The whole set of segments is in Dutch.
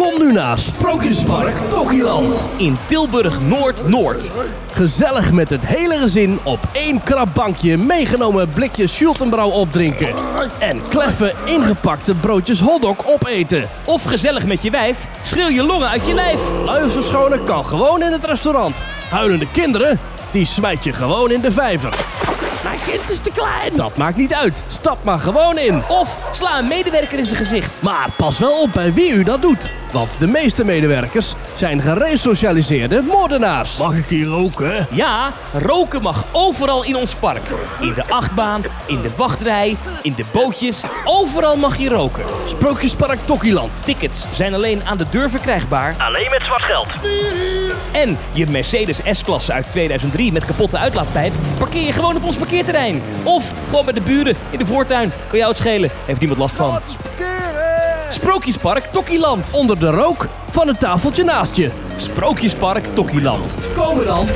Kom nu naar Sprookjespark Tokiland. In Tilburg Noord-Noord. Gezellig met het hele gezin op één krap bankje meegenomen blikjes Schultenbrouw opdrinken. En kleffe ingepakte broodjes hotdog opeten. Of gezellig met je wijf, schreeuw je longen uit je lijf. Luiers verschonen kan gewoon in het restaurant. Huilende kinderen, die smijt je gewoon in de vijver. Kind is te klein. Dat maakt niet uit. Stap maar gewoon in. Of sla een medewerker in zijn gezicht. Maar pas wel op bij wie u dat doet. Want de meeste medewerkers zijn geresocialiseerde moordenaars. Mag ik hier roken? Ja, roken mag overal in ons park. In de achtbaan, in de wachtrij, in de bootjes. Overal mag je roken. Sprookjespark Tokiland. Tickets zijn alleen aan de deur verkrijgbaar. Alleen met zwart geld. En je Mercedes S-klasse uit 2003 met kapotte uitlaatpijp parkeer je gewoon op ons parkeerterrein. Of gewoon bij de buren in de voortuin. Kan jou het schelen. Heeft niemand last van. Sprookjespark Tokkieland. Onder de rook van het tafeltje naast je. Sprookjespark Tokkieland. Komen dan.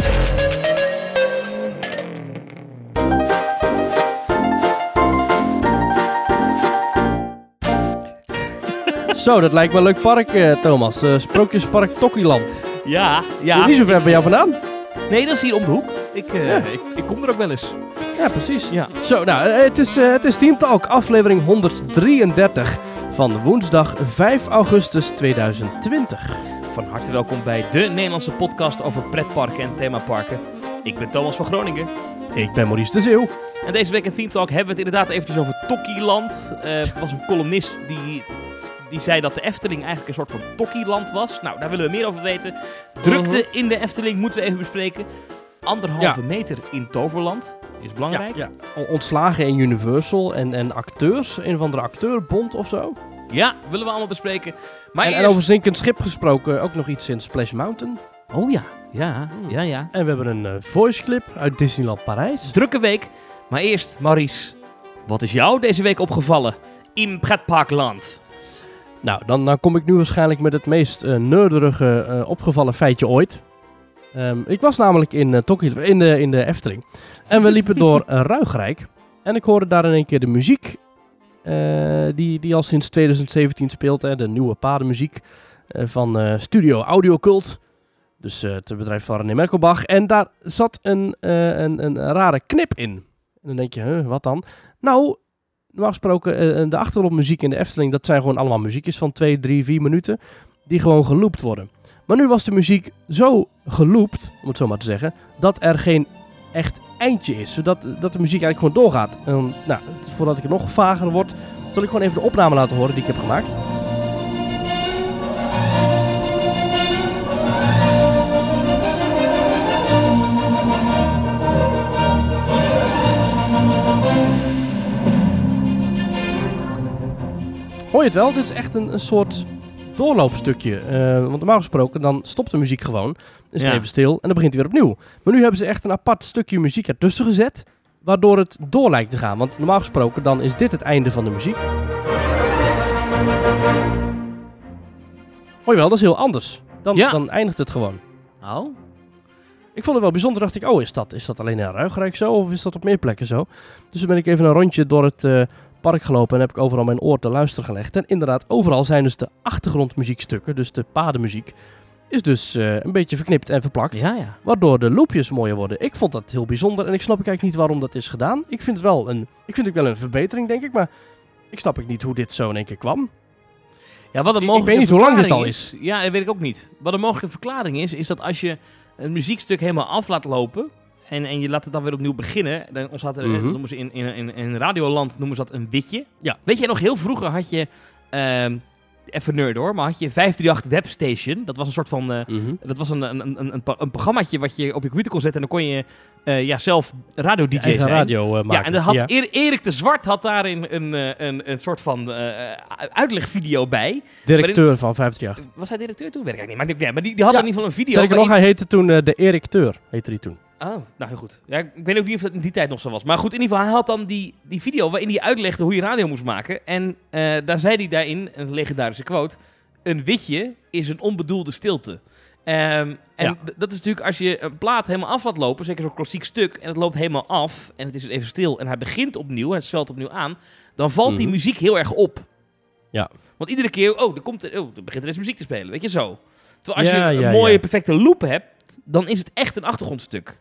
Zo, dat lijkt me een leuk park, eh, Thomas. Eh, Sprookjespark Tokiland. Ja, ja. Niet zo ver bij jou vandaan. Nee, dat is hier om de hoek. Ik, eh, Ja. ik, ik kom er ook wel eens. Ja, precies. Ja. Zo, nou, eh, het is, eh, het is Team Talk, aflevering 133 van woensdag 5 augustus 2020. Van harte welkom bij de Nederlandse podcast over pretparken en themaparken. Ik ben Thomas van Groningen. Ik ben Maurice de Zeeuw. En deze week in Theme Talk hebben we het inderdaad eventjes over Tokkieland. Eh er was een columnist die, die zei dat de Efteling eigenlijk een soort van Tokkieland was. Nou, daar willen we meer over weten. Drukte in de Efteling moeten we even bespreken. Anderhalve meter in Toverland is belangrijk. Ja, Ontslagen in Universal en, en acteurs, een of andere acteurbond of zo. Ja, willen we allemaal bespreken. Maar en, en eerst... over zinkend schip gesproken, ook nog iets in Splash Mountain. Oh ja, ja, ja, ja. En we hebben een eh, voice clip uit Disneyland Parijs. Drukke week. Maar eerst, Maurice, wat is jou deze week opgevallen in pretparkland? Nou, dan, dan kom ik nu waarschijnlijk met het meest eh nerderige eh, opgevallen feitje ooit. Ehm, ik was namelijk in, eh, in, de, in de Efteling. En we liepen door eh, Ruigrijk. En ik hoorde daar in één keer de muziek. eh, die, die al sinds 2017 speelt. Hè, de nieuwe padenmuziek eh, van Studio Audio Cult. Dus het bedrijf van René Merkelbach. En daar zat een, een, een rare knip in. En dan denk je, huh, wat dan? Nou, normaal gesproken, de achtergrondmuziek in de Efteling, dat zijn gewoon allemaal muziekjes van 2, 3, 4 minuten, die gewoon geloopt worden. Maar nu was de muziek zo geloopt, om het zo maar te zeggen, dat er geen echt eindje is. Zodat dat de muziek eigenlijk gewoon doorgaat. En, nou, voordat ik het nog vager word, zal ik gewoon even de opname laten horen die ik heb gemaakt. Hoor je het wel? Dit is echt een, een soort doorloopstukje. Eh, want normaal gesproken, dan stopt de muziek gewoon. Is het Ja. even stil en dan begint hij weer opnieuw. Maar nu hebben ze echt een apart stukje muziek ertussen gezet. Waardoor het door lijkt te gaan. Want normaal gesproken, dan is dit het einde van de muziek. Je wel, dat is heel anders. Dan, Ja. dan eindigt het gewoon. Oh? Ik vond het wel bijzonder. Dacht ik, oh, is dat, is dat alleen in Ruigrijk zo? Of is dat op meer plekken zo? Dus toen ben ik even een rondje door het eh, park gelopen. En heb ik overal mijn oor te luisteren gelegd. En inderdaad, overal zijn dus de achtergrondmuziekstukken. Dus de padenmuziek. Is dus eh, een beetje verknipt en verplakt. Ja, ja. Waardoor de loopjes mooier worden. Ik vond dat heel bijzonder. En ik snap eigenlijk niet waarom dat is gedaan. Ik vind het wel een, ik vind het wel een verbetering, denk ik. Maar ik snap ik niet hoe dit zo in één keer kwam. Ja, wat een Ik- ik mogelijke weet niet hoe lang dit al is. Ja, dat weet ik ook niet. Wat een mogelijke verklaring is, is dat als je een muziekstuk helemaal af laat lopen en, en je laat het dan weer opnieuw beginnen, dan ontstaat er, Mhm. noemen ze in, in, in, in Radioland noemen ze dat een witje. Ja. Weet je nog, heel vroeger had je, ehm, even nerd hoor, maar had je 538 Webstation. Dat was een soort van, eh, dat was een, een, een, een, een, programmaatje wat je op je computer kon zetten en dan kon je eh, ja, zelf radio-dj Je eigen zijn. radio maken. Ja, en dan had Ja. Erik- Erik de Zwart had daarin een, een, een soort van uitlegvideo bij. Directeur van 538. Was hij directeur toen? Weet ik eigenlijk niet. Maar, maar die, die had Ja. in ieder geval een video. Sterker nog, hij heette toen de Erecteur. Heette hij toen. Oh, nou heel goed. Ja, ik weet ook niet of dat in die tijd nog zo was. Maar goed, in ieder geval, hij had dan die, die video waarin hij uitlegde hoe je radio moest maken. En eh, daar zei hij daarin, een legendarische quote... Een witje is een onbedoelde stilte. Ehm, en Ja. dat is natuurlijk als je een plaat helemaal af laat lopen, zeker zo'n klassiek stuk, en het loopt helemaal af en het is even stil en hij begint opnieuw, het zwelt opnieuw aan, dan valt die Mhm. muziek heel erg op. Ja. Want iedere keer, oh, er, komt, oh, er begint er eens muziek te spelen, weet je zo. Terwijl als Ja, je ja, een mooie, perfecte loop hebt, dan is het echt een achtergrondstuk.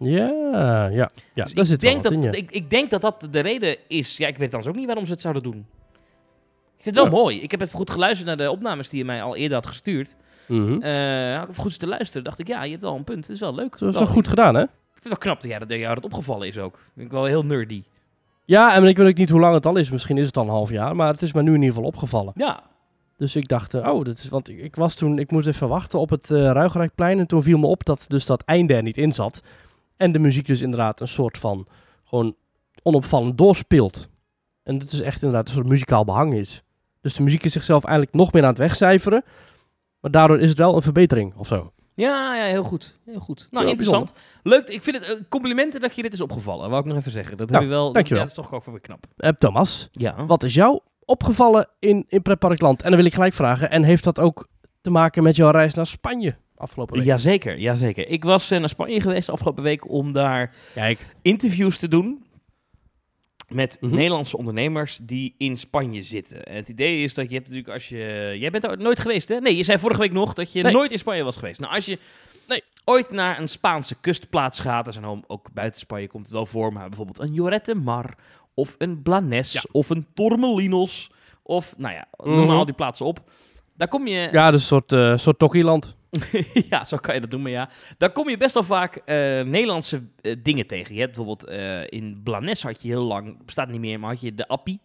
Ja, ja. ja Dus daar ik, zit denk dat, in, ja. ik, ik denk dat dat de reden is. Ja, ik weet dan ook niet waarom ze het zouden doen. Ik vind het wel Ja. mooi. Ik heb even goed geluisterd naar de opnames die je mij al eerder had gestuurd. Had ik even goed zitten luisteren. dacht ik, ja, je hebt wel een punt. Het is wel leuk. Dat is Wel- goed gedaan, hè? Ik vind het wel knap dat, jij dat, jou dat opgevallen is ook. Vind ik wel heel nerdy. Ja, en ik weet ook niet hoe lang het al is. Misschien is het al een half jaar, maar het is me nu in ieder geval opgevallen. Ja. Dus ik dacht, eh, oh, dat is, want ik, ik was toen, ik moest even wachten op het eh Ruigerijkplein. En toen viel me op dat dus dat einde er niet in zat. En de muziek dus inderdaad een soort van, gewoon onopvallend doorspeelt. En dat is echt inderdaad een soort muzikaal behang is. Dus de muziek is zichzelf eigenlijk nog meer aan het wegcijferen. Maar daardoor is het wel een verbetering of zo. Ja, ja, heel goed. Heel goed. Nou, Ja, interessant. Leuk. Ik vind het eh, complimenten dat je dit is opgevallen. Wou ik nog even zeggen. Dat heb je wel. Dat, ja, dat is toch ook wel weer knap. Eh, Thomas, Ja. wat is jou opgevallen in, in Pretparkland? En dan wil ik gelijk vragen, en heeft dat ook te maken met jouw reis naar Spanje afgelopen week? Jazeker, jazeker. Ik was eh, naar Spanje geweest afgelopen week om daar Kijk, interviews te doen met Mhm. Nederlandse ondernemers die in Spanje zitten. En het idee is dat je hebt natuurlijk als je... Jij bent er nooit geweest, hè? Nee, je zei vorige week nog dat je Nee. nooit in Spanje was geweest. Nou, als je Nee. ooit naar een Spaanse kustplaats gaat... er zijn ook- ook buiten Spanje komt het wel voor... maar bijvoorbeeld een Lloret de Mar of een Blanes Ja. of een Tormelinos... of, nou ja, noem Mhm. maar al die plaatsen op. Daar kom je... ja, dus een soort, eh soort Tokkieland. ja, zo kan je dat noemen, ja. Daar kom je best wel vaak eh, Nederlandse eh, dingen tegen. Je hebt bijvoorbeeld eh, in Blanes had je heel lang, bestaat niet meer, maar had je de Appie.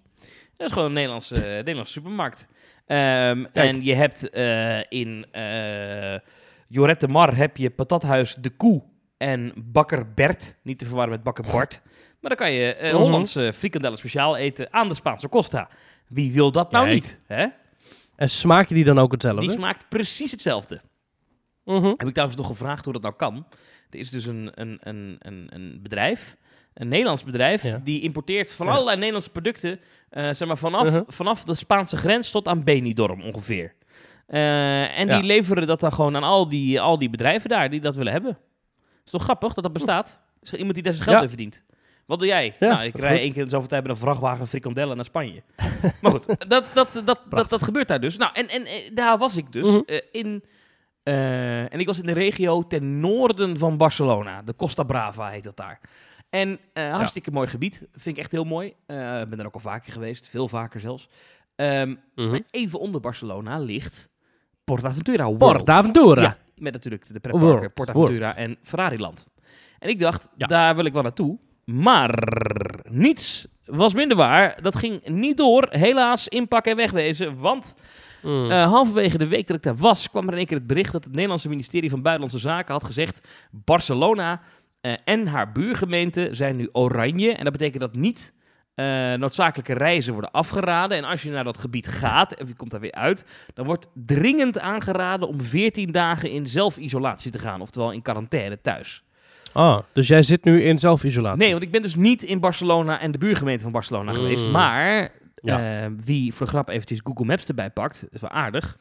Dat is gewoon een Nederlandse, Nederlandse supermarkt. Ehm, en je hebt in Joret de Mar heb je patathuis De Koe en Bakker Bert. Niet te verwarren met Bakker Bart. Maar dan kan je Mhm. Hollandse frikandellen speciaal eten aan de Spaanse Costa. Wie wil dat nou Kijk. niet? Hè? En smaken die dan ook hetzelfde? Die smaakt precies hetzelfde. Mhm. Heb ik trouwens nog gevraagd hoe dat nou kan. Er is dus een, een, een, een, een bedrijf, een Nederlands bedrijf, Ja. die importeert van Ja. allerlei Nederlandse producten, eh, zeg maar vanaf, Uh-huh. vanaf de Spaanse grens tot aan Benidorm ongeveer. Eh, en Ja. die leveren dat dan gewoon aan al die, al die bedrijven daar die dat willen hebben. Is toch grappig dat dat bestaat? Is er iemand die daar zijn geld mee verdient? Wat doe jij? Ja, nou, ik rij één keer in zoveel tijd met een vrachtwagen frikandellen naar Spanje. maar goed, dat, dat, dat, dat, dat gebeurt daar dus. Nou, en, en eh, daar was ik dus Mhm. in... eh, en ik was in de regio ten noorden van Barcelona. De Costa Brava heet dat daar. En eh, hartstikke mooi gebied. Vind ik echt heel mooi. Eh, Ik ben er ook al vaker geweest. Veel vaker zelfs. Maar even onder Barcelona ligt PortAventura World. Portaventura. Ja, met natuurlijk de pretparken World, PortAventura en Ferrariland. En ik dacht, Ja. daar wil ik wel naartoe. Maar niets was minder waar. Dat ging niet door. Helaas, inpakken en wegwezen. Want Mm. eh, halverwege de week dat ik daar was, kwam er in één keer het bericht dat het Nederlandse ministerie van Buitenlandse Zaken had gezegd: Barcelona eh, en haar buurgemeente zijn nu oranje. En dat betekent dat niet eh, noodzakelijke reizen worden afgeraden. En als je naar dat gebied gaat, of je komt daar weer uit, dan wordt dringend aangeraden om 14 dagen in zelfisolatie te gaan. Oftewel in quarantaine thuis. Ah, dus jij zit nu in zelfisolatie? Nee, want ik ben dus niet in Barcelona en de buurgemeente van Barcelona Mm. geweest. Maar Ja. eh, wie voor de grap eventjes Google Maps erbij pakt, is wel aardig.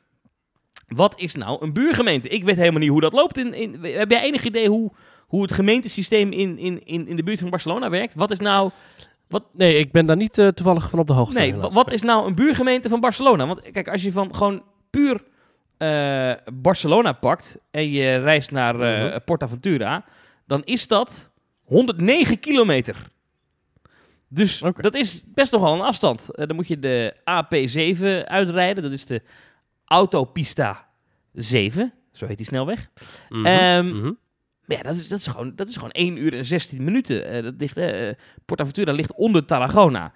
Wat is nou een buurgemeente? Ik weet helemaal niet hoe dat loopt. In, in, heb jij enig idee hoe, hoe het gemeentesysteem in, in, in, in de buurt van Barcelona werkt? Wat is nou, Nee, ik ben daar niet eh, toevallig van op de hoogte. nee, helaas. wat is nou een buurgemeente van Barcelona? Want kijk, als je van gewoon puur eh, Barcelona pakt en je reist naar Mhm. PortAventura, dan is dat 109 kilometer. Dus dat is best nogal een afstand. Eh, dan moet je de AP7 uitrijden. Dat is de Autopista 7. Zo heet die snelweg. Mhm. Ehm, Mhm. Maar ja, dat is, dat is, gewoon, dat is gewoon 1 uur en 16 minuten. Eh, dat ligt, eh PortAventura ligt onder Tarragona.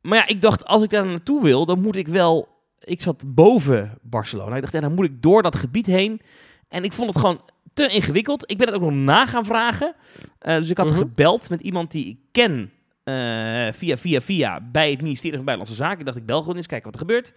Maar ja, ik dacht, als ik daar naartoe wil, dan moet ik wel... Ik zat boven Barcelona. Ik dacht, ja, dan moet ik door dat gebied heen. En ik vond het gewoon te ingewikkeld. Ik ben het ook nog na gaan vragen. Eh, dus ik had Mhm. gebeld met iemand die ik ken eh, via, via, via bij het ministerie van Buitenlandse Zaken. Ik dacht, ik bel gewoon eens, kijken wat er gebeurt.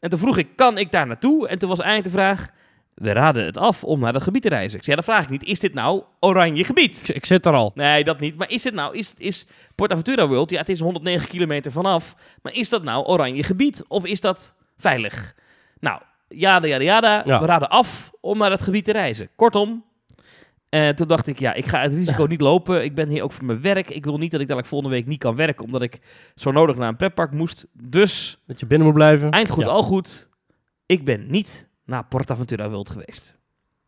En toen vroeg ik, kan ik daar naartoe? En toen was eigenlijk de vraag, we raden het af om naar dat gebied te reizen. Ik zei, ja, dat vraag ik niet. Is dit nou oranje gebied? Ik, zit er al. Nee, dat niet. Maar is dit nou, is, is PortAventura World, ja, het is 109 kilometer vanaf. Maar is dat nou oranje gebied? Of is dat veilig? Nou, jada, jada, jada. Ja. We raden af om naar dat gebied te reizen. Kortom, En toen dacht ik, ja, ik ga het risico niet lopen. Ik ben hier ook voor mijn werk. Ik wil niet dat ik dadelijk volgende week niet kan werken, omdat ik zo nodig naar een pretpark moest. Dus, Dat je binnen moet blijven. eind goed, Ja. al goed. Ik ben niet naar PortAventura World geweest.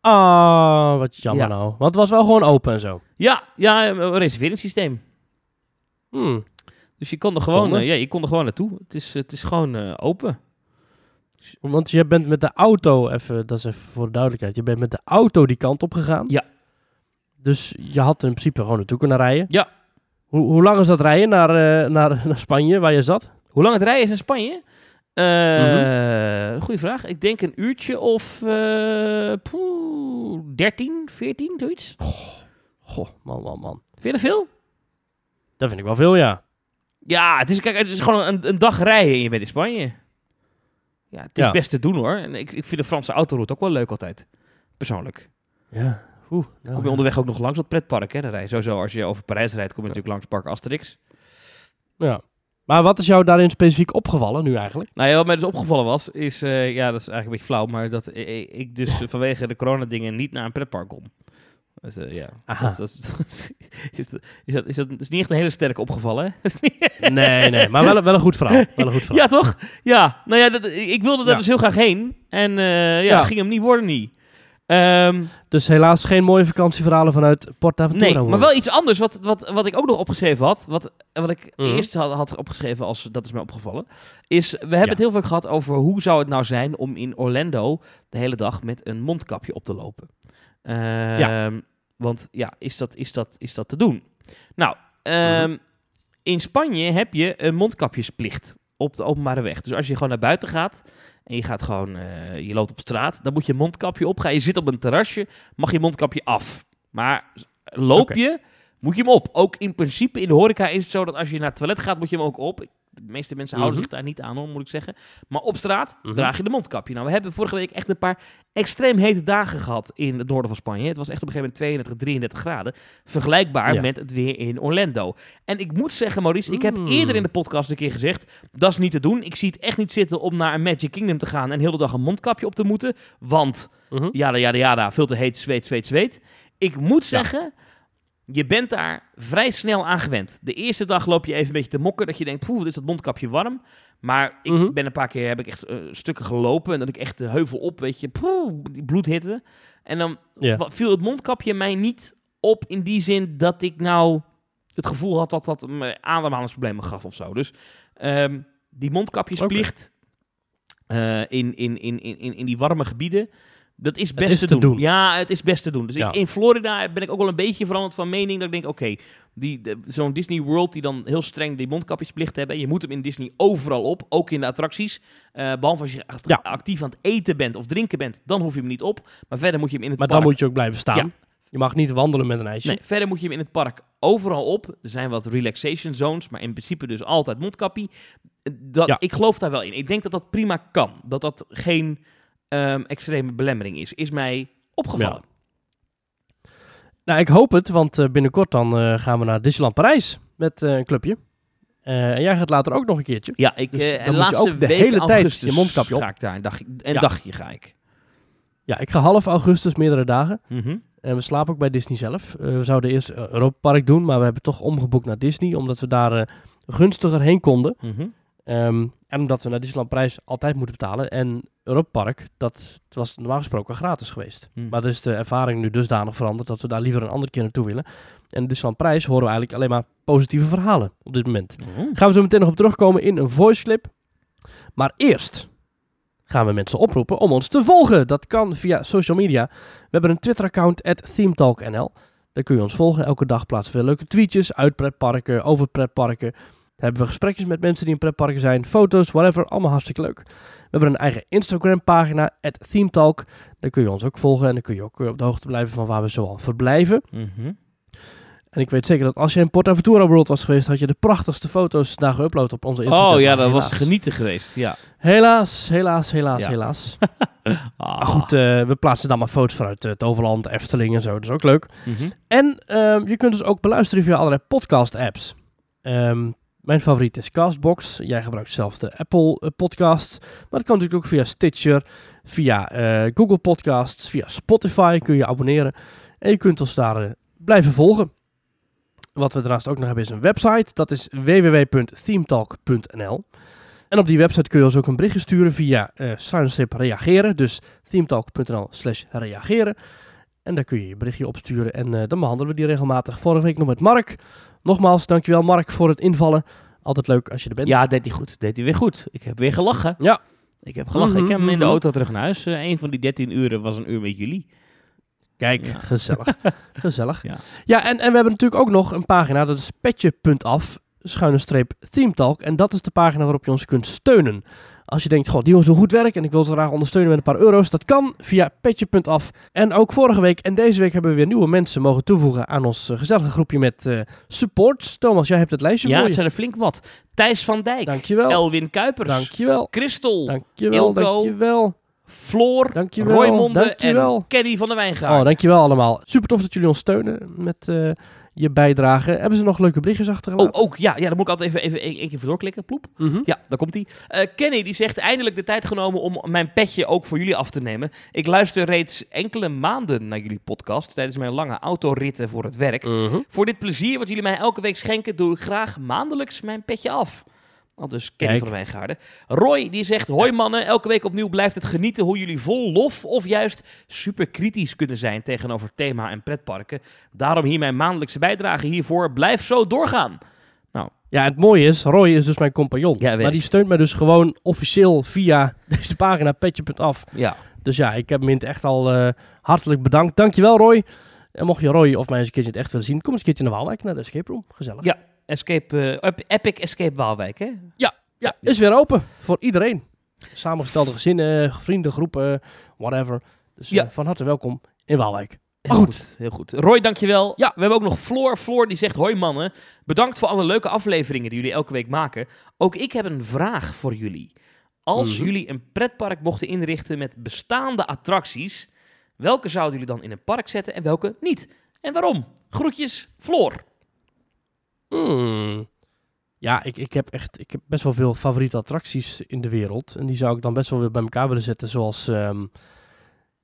Ah, wat jammer Ja. nou. Want het was wel gewoon open en zo. Ja, ja, een reserveringssysteem. Hmm. Dus je kon er gewoon, eh, ja, je kon er gewoon naartoe. Het is, het is gewoon eh, open. Want je bent met de auto, even, dat is even voor de duidelijkheid. Je bent met de auto die kant op gegaan. Ja. Dus je had in principe gewoon naartoe kunnen rijden. Ja. Hoe, hoe lang is dat rijden naar, eh, naar, naar Spanje, waar je zat? Hoe lang het rijden is in Spanje? Eh Mhm. Goeie vraag. Ik denk een uurtje of eh poeh, 13, 14, zoiets. Goh, man, man, man. Vind je dat veel? Dat vind ik wel veel, ja. Ja, het is, kijk, het is gewoon een, een dag rijden en je bent in Spanje. Ja, het is Ja. best te doen hoor. En ik, ik vind de Franse autoroute ook wel leuk altijd. Persoonlijk. Ja. Oeh, nou, Kom je onderweg ook nog langs dat pretpark, hè? Dan rij je sowieso, als je over Parijs rijdt, kom je natuurlijk langs Park Asterix. Ja. Maar wat is jou daarin specifiek opgevallen nu eigenlijk? Nou ja, wat mij dus opgevallen was, is, eh, ja, dat is eigenlijk een beetje flauw, maar dat i- ik dus vanwege de coronadingen niet naar een pretpark kom. Dus, ja, dat, is- dat is, is, dat, is, dat, is, dat, is niet echt een hele sterke opgevallen, hè? Nee, nee, maar wel, wel een goed verhaal. Wel een goed verhaal. ja, toch? Ja, nou ja, dat, ik wilde daar Ja. dus heel graag heen en eh, ja, Ja. ging hem niet worden niet. Ehm, Dus helaas geen mooie vakantieverhalen vanuit PortAventura. nee, maar wel iets anders wat, wat, wat ik ook nog opgeschreven had, wat, wat ik Mhm. eerst had, had opgeschreven als dat is mij opgevallen, is we hebben Ja. het heel veel gehad over hoe zou het nou zijn om in Orlando de hele dag met een mondkapje op te lopen. Ehm, Want ja, is dat, is dat, is dat te doen? Nou, ehm, Mhm. in Spanje heb je een mondkapjesplicht op de openbare weg. Dus als je gewoon naar buiten gaat en je gaat gewoon, eh, je loopt op straat, dan moet je mondkapje op. Ga je zitten op een terrasje, mag je mondkapje af. Maar loop je, moet je hem op. Ook in principe in de horeca is het zo dat als je naar het toilet gaat, moet je hem ook op. De meeste mensen houden Mhm. zich daar niet aan, hoor, moet ik zeggen. Maar op straat Mhm. draag je de mondkapje. Nou, we hebben vorige week echt een paar extreem hete dagen gehad in het noorden van Spanje. Het was echt op een gegeven moment 32, 33 graden. Vergelijkbaar Ja. met het weer in Orlando. En ik moet zeggen, Maurice, ik heb Mm. eerder in de podcast een keer gezegd... dat is niet te doen. Ik zie het echt niet zitten om naar een Magic Kingdom te gaan... en heel de dag een mondkapje op te moeten. Want, Mhm. jada, jada, jada, veel te heet, zweet, zweet, zweet. Ik moet zeggen... Je bent daar vrij snel aan gewend. De eerste dag loop je even een beetje te mokken. Dat je denkt, poeh, is dat mondkapje warm. Maar ik Mhm. ben een paar keer, heb ik echt eh, stukken gelopen. En dat ik echt de heuvel op, weet je, poeh, die bloedhitte. En dan viel het mondkapje mij niet op in die zin dat ik nou het gevoel had dat dat me ademhalingsproblemen gaf of zo. Dus ehm, die mondkapjesplicht eh, in, in, in, in, in, in die warme gebieden, dat is best is te, te doen. doen. Ja, het is best te doen. Dus Ja. ik- in Florida ben ik ook wel een beetje veranderd van mening. Dat ik denk, oké, die de- zo'n Disney World die dan heel streng die mondkapjesplicht hebben. En je moet hem in Disney overal op, ook in de attracties. Eh, behalve als je act- Ja. actief aan het eten bent of drinken bent, dan hoef je hem niet op. Maar verder moet je hem in het Maar park dan moet je ook blijven staan. Ja. Je mag niet wandelen met een ijsje. Nee, verder moet je hem in het park overal op. Er zijn wat relaxation zones, maar in principe dus altijd mondkappie. Dat, Ja. Ik geloof daar wel in. Ik denk dat dat prima kan. Dat dat geen ehm, extreme belemmering is. Is mij opgevallen. Nou, ik hoop het, want eh, binnenkort dan eh, gaan we naar Disneyland Parijs met eh, een clubje. En jij gaat later ook nog een keertje. Ja, ik, Dus dan en moet je laatste ook de week hele tijd je mondkapje op. ga ik daar een dagje, een Ja. dagje ga ik. Ja, ik ga half augustus meerdere dagen. Mhm. En we slapen ook bij Disney zelf. We zouden eerst Europa Park doen, maar we hebben toch omgeboekt naar Disney, omdat we daar gunstiger heen konden. Mhm. Ehm, en omdat we naar Disneyland Prijs altijd moeten betalen. En Europa Park, dat het was normaal gesproken gratis geweest. Hm. Maar is de ervaring nu dusdanig veranderd dat we daar liever een andere keer naartoe willen. En Disneyland Prijs horen we eigenlijk alleen maar positieve verhalen op dit moment. Mhm. Gaan we zo meteen nog op terugkomen in een voice clip. Maar eerst gaan we mensen oproepen om ons te volgen. Dat kan via social media. We hebben een Twitter-account, ThemeTalkNL. Daar kun je ons volgen. Elke dag plaatsen we leuke tweetjes uit pretparken, over pretparken. Hebben we gesprekjes met mensen die in pretparken zijn. Foto's, whatever. Allemaal hartstikke leuk. We hebben een eigen Instagram-pagina, ThemeTalk. Daar kun je ons ook volgen. En dan kun je ook eh, op de hoogte blijven van waar we zoal verblijven. Mhm. En ik weet zeker dat als je in PortAventura World was geweest, had je de prachtigste foto's daar geüpload op onze Instagram. Oh ja, dat was genieten geweest. Ja. Helaas, helaas, helaas, Ja. helaas. Ah. Goed, eh, we plaatsen dan maar foto's vanuit het Toverland, Efteling en zo. Dat is ook leuk. Mhm. En ehm, je kunt ons ook beluisteren via allerlei podcast-apps. Ehm, mijn favoriet is Castbox. Jij gebruikt zelf de Apple eh, Podcasts. Maar dat kan natuurlijk ook via Stitcher, via eh, Google Podcasts, via Spotify kun je abonneren. En je kunt ons daar eh, blijven volgen. Wat we daarnaast ook nog hebben is een website. Dat is www.themetalk.nl. En op die website kun je ons ook een berichtje sturen via schuine reageren. Dus themetalk.nl slash reageren. En daar kun je je berichtje opsturen en dan behandelen we die regelmatig. Vorige week nog met Mark. Nogmaals, dankjewel Mark voor het invallen. Altijd leuk als je er bent. Ja, deed hij goed. Deed hij weer goed. Ik heb weer gelachen. Ja. Ik heb gelachen. Mhm, ik heb hem in de mhm. auto terug naar huis. Eh, een van die 13 uren was een uur met jullie. Kijk, Ja. gezellig. gezellig. Ja. Ja, en, en we hebben natuurlijk ook nog een pagina, dat is petje.af, schuine streep themetalk. En dat is de pagina waarop je ons kunt steunen. Als je denkt, god, die jongens doen goed werk en ik wil ze graag ondersteunen met een paar euro's. Dat kan via petje.af. En ook vorige week en deze week hebben we weer nieuwe mensen mogen toevoegen aan ons eh, gezellige groepje met eh supports. Thomas, jij hebt het lijstje Ja, voor het je. zijn er flink wat. Thijs van Dijk. Dankjewel. Elwin Kuipers. Dankjewel. Christel. Dankjewel, Ilko. dankjewel. Floor. Dankjewel, Roymonde dankjewel. en Kenny van der Wijngaard. Oh, dankjewel allemaal. Super tof dat jullie ons steunen met eh, je bijdrage. Hebben ze nog leuke berichtjes Oh, achtergelaten? ook ja, ja, dan moet ik altijd even, even één keer voor doorklikken. Ploep. Mhm. Ja, daar komt hij. Kenny die zegt eindelijk de tijd genomen om mijn petje ook voor jullie af te nemen. Ik luister reeds enkele maanden naar jullie podcast tijdens mijn lange autoritten voor het werk. Mhm. Voor dit plezier wat jullie mij elke week schenken, doe ik graag maandelijks mijn petje af. Al dus Kenny Kijk. van de Wijngaarden. Roy die zegt, hoi mannen, elke week opnieuw blijft het genieten hoe jullie vol lof of juist super kritisch kunnen zijn tegenover thema en pretparken. Daarom hier mijn maandelijkse bijdrage hiervoor. Blijf zo doorgaan. Ja, het mooie is, Roy is dus mijn compagnon. Ja, maar die steunt mij dus gewoon officieel via deze pagina petje.af. Ja, Dus ja, ik heb hem in het echt al eh, hartelijk bedankt. Dankjewel Roy. En mocht je Roy of mij eens een keertje in het echt willen zien, kom eens een keertje naar Waalwijk, naar de escape room. Gezellig. Ja. Escape, eh, Ep- Epic Escape Waalwijk, hè? Ja, is weer open voor iedereen. Samengestelde gezinnen, vrienden, groepen, whatever. Dus Ja. eh, van harte welkom in Waalwijk. Heel Goed. goed. Heel goed. Roy, dankjewel. Ja. We hebben ook nog Floor. Floor die zegt, hoi mannen. Bedankt voor alle leuke afleveringen die jullie elke week maken. Ook ik heb een vraag voor jullie. Als Mhm. jullie een pretpark mochten inrichten met bestaande attracties, welke zouden jullie dan in een park zetten en welke niet? En waarom? Groetjes, Floor. Hmm. Ja, ik, ik heb echt ik heb best wel veel favoriete attracties in de wereld. En die zou ik dan best wel weer bij elkaar willen zetten. Zoals, ehm,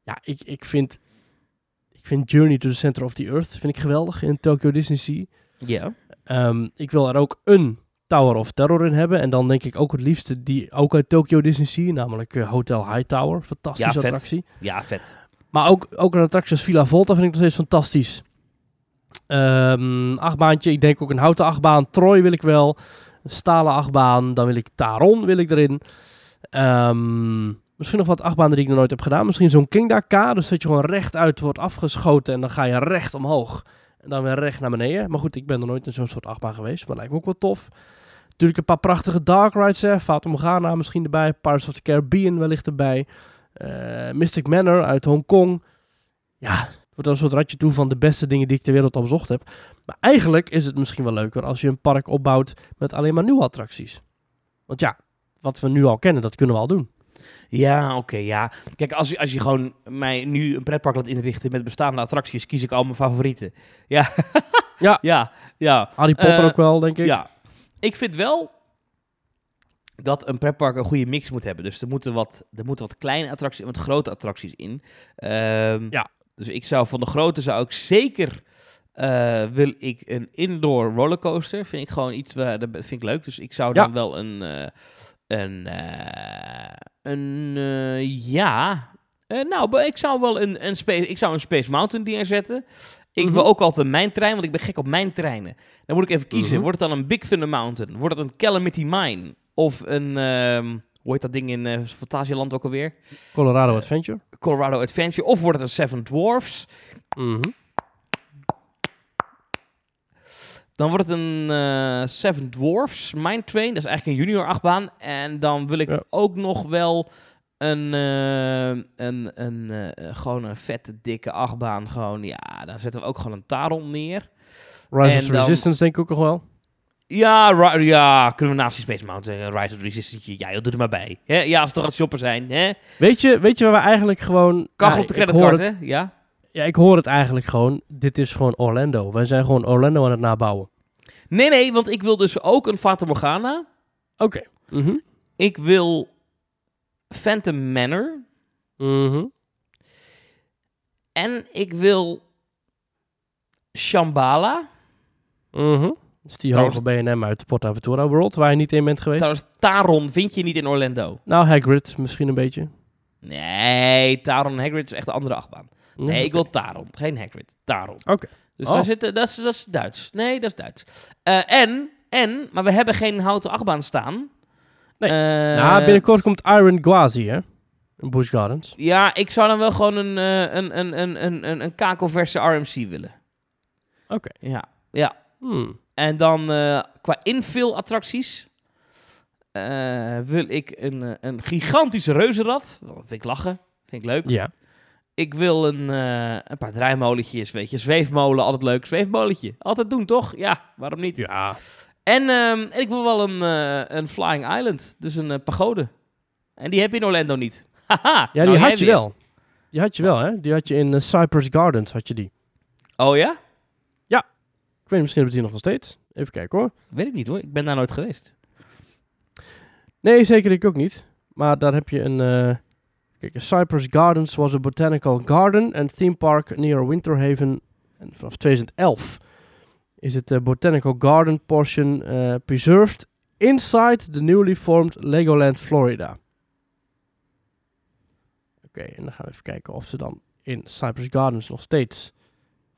ja, ik, ik, vind, ik vind Journey to the Center of the Earth vind ik geweldig in Tokyo Disney Sea. Ja. Ehm, ik wil er ook een Tower of Terror in hebben. En dan denk ik ook het liefste die ook uit Tokyo Disney Sea. Namelijk eh, Hotel Hightower. Fantastische Ja, attractie. Ja, vet. Maar ook, ook een attractie als Villa Volta vind ik nog steeds fantastisch. Ehm achtbaantje, ik denk ook een houten achtbaan. Troy wil ik wel. Een stalen achtbaan. Dan wil ik Taron wil ik erin. Ehm, misschien nog wat achtbanen die ik nog nooit heb gedaan. Misschien zo'n Kingda K. Dus dat je gewoon rechtuit wordt afgeschoten en dan ga je recht omhoog. En dan weer recht naar beneden. Maar goed, ik ben nog nooit in zo'n soort achtbaan geweest. Maar lijkt me ook wel tof. Natuurlijk een paar prachtige dark rides. Hè. Morgana misschien erbij. Pirates of the Caribbean wellicht erbij. Eh, Mystic Manor uit Hongkong. Ja, wordt dan een soort ratje toe van de beste dingen die ik ter wereld al bezocht heb. Maar eigenlijk is het misschien wel leuker als je een park opbouwt met alleen maar nieuwe attracties. Want ja, wat we nu al kennen, dat kunnen we al doen. Ja, oké, ja. Kijk, als, je- als je gewoon mij nu een pretpark laat inrichten met bestaande attracties, kies ik al mijn favorieten. Ja. Ja. ja, ja. Harry Potter Eh, ook wel, denk ik. Ja, ik vind wel dat een pretpark een goede mix moet hebben. Dus er moeten wat, er moeten wat kleine attracties en wat grote attracties in. Ehm, Ja. Dus ik zou van de grote zou ik zeker eh, wil ik een indoor rollercoaster. Vind ik gewoon iets waar dat vind ik leuk. Dus ik zou Ja. dan wel een eh, een eh, een eh, ja. Eh, nou, ik zou wel een, een space, ik zou een Space Mountain neerzetten. Ik Mhm. wil ook altijd een mijn trein, want ik ben gek op mijn treinen. Dan moet ik even kiezen. Mhm. Wordt het dan een Big Thunder Mountain? Wordt het een Calamity Mine? Of een, ehm, hoe dat ding in eh Fantasialand ook alweer? Colorado Eh, Adventure. Colorado Adventure. Of wordt het een Seven Dwarfs? Mhm. Dan wordt het een eh, Seven Dwarfs Mine Train. Dat is eigenlijk een junior achtbaan. En dan wil ik Ja. ook nog wel een, een, een gewoon een vette, dikke achtbaan. Gewoon, ja, dan zetten we ook gewoon een Taron neer. Rise of Resistance denk ik ook nog wel. Ja, ja, kunnen we naast die Space Mountain eh, Rise of the Resistance, ja, joh, doe er maar bij. Hè? Ja, als het toch aan het shoppen zijn, hè? Weet je, weet je waar we eigenlijk gewoon... Kachel Ja, op de creditcard, hè? Ja. Ja, ik hoor het eigenlijk gewoon. Dit is gewoon Orlando. Wij zijn gewoon Orlando aan het nabouwen. Nee, nee, want ik wil dus ook een Fata Morgana. Oké. Mhm. Ik wil Phantom Manor. Mhm. En ik wil Shambhala. Mhm. Is die hoge B&M uit de PortAventura World, waar je niet in bent geweest. Trouwens, Taron vind je niet in Orlando. Nou, Hagrid misschien een beetje. Nee, Taron en Hagrid is echt een andere achtbaan. Nee, Mhm. ik wil Taron, geen Hagrid. Taron. Oké. Dus Oh. daar zit, dat, is, dat is Duits. Nee, dat is Duits. Eh, en, en, maar we hebben geen houten achtbaan staan. Nee. Eh, nou, binnenkort komt Iron Gwazi, hè? In Busch Gardens. Ja, ik zou dan wel gewoon een, een, een, een, een, een, een kakelverse RMC willen. Oké. Ja, ja. Hmm. En dan eh, qua infill attracties eh, wil ik een, eh, een gigantische reuzenrad. Dat vind ik lachen. Vind ik leuk. Ja. Ik wil een, een paar draaimolentjes, weet je. Zweefmolen, altijd leuk. Zweefmolentje. Altijd doen, toch? Ja, waarom niet? Ja. En, ehm, ik wil wel een, een Flying Island. Dus een pagode. En die heb je in Orlando niet. Haha. Ja, nou die jij had je weer. wel. Die had je wel, hè? Die had je in Cypress Gardens, had je die. Oh ja? Ik weet niet, misschien hebben die nog wel steeds. Even kijken hoor. Weet ik niet hoor. Ik ben daar nooit geweest. Nee, zeker ik ook niet. Maar daar heb je een... eh kijk, Cypress Gardens was a botanical garden and theme park near Winterhaven. En vanaf 2011 is het eh, botanical garden portion eh, preserved inside the newly formed Legoland Florida. Oké, en dan gaan we even kijken of ze dan in Cypress Gardens nog steeds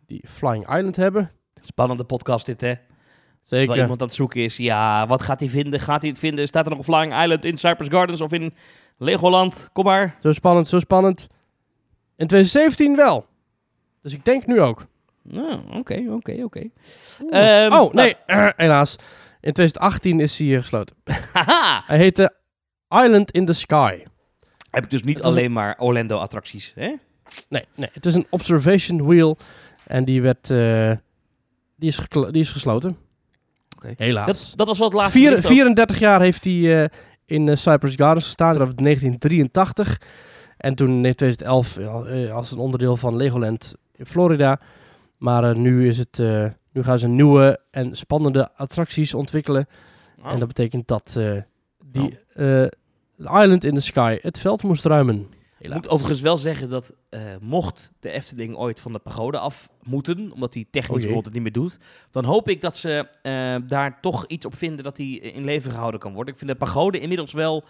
die Flying Island hebben. Spannende podcast dit, hè? Zeker. Terwijl iemand aan het zoeken is. Ja, wat gaat hij vinden? Gaat hij het vinden? Staat er nog een Flying Island in Cypress Gardens of in Legoland? Kom maar. Zo spannend, zo spannend. In 2017 wel. Dus ik denk nu ook. Nou, Oké, oké, oké. Ehm, oh, nee, helaas. In 2018 is hij hier gesloten. Haha! Hij heette Island in the Sky. Heb ik dus niet alleen maar Orlando-attracties, hè? Nee, nee, het is een observation wheel. En die werd... eh, die, is die is gesloten. Oké. Helaas. Dat, dat was wel het laatste. Vier- bericht ook. 34 jaar heeft hij eh, in eh, Cypress Gardens gestaan. Vanaf 1983. En toen in 2011 ja, eh, als een onderdeel van Legoland in Florida. Maar nu, is het, eh, nu gaan ze nieuwe en spannende attracties ontwikkelen. Oh. En dat betekent dat eh, die eh, Island in the Sky het veld moest ruimen. Ik moet overigens wel zeggen dat eh, mocht de Efteling ooit van de pagode af moeten, omdat hij technisch Oh bijvoorbeeld het niet meer doet, dan hoop ik dat ze eh, daar toch iets op vinden dat hij in leven gehouden kan worden. Ik vind de pagode inmiddels wel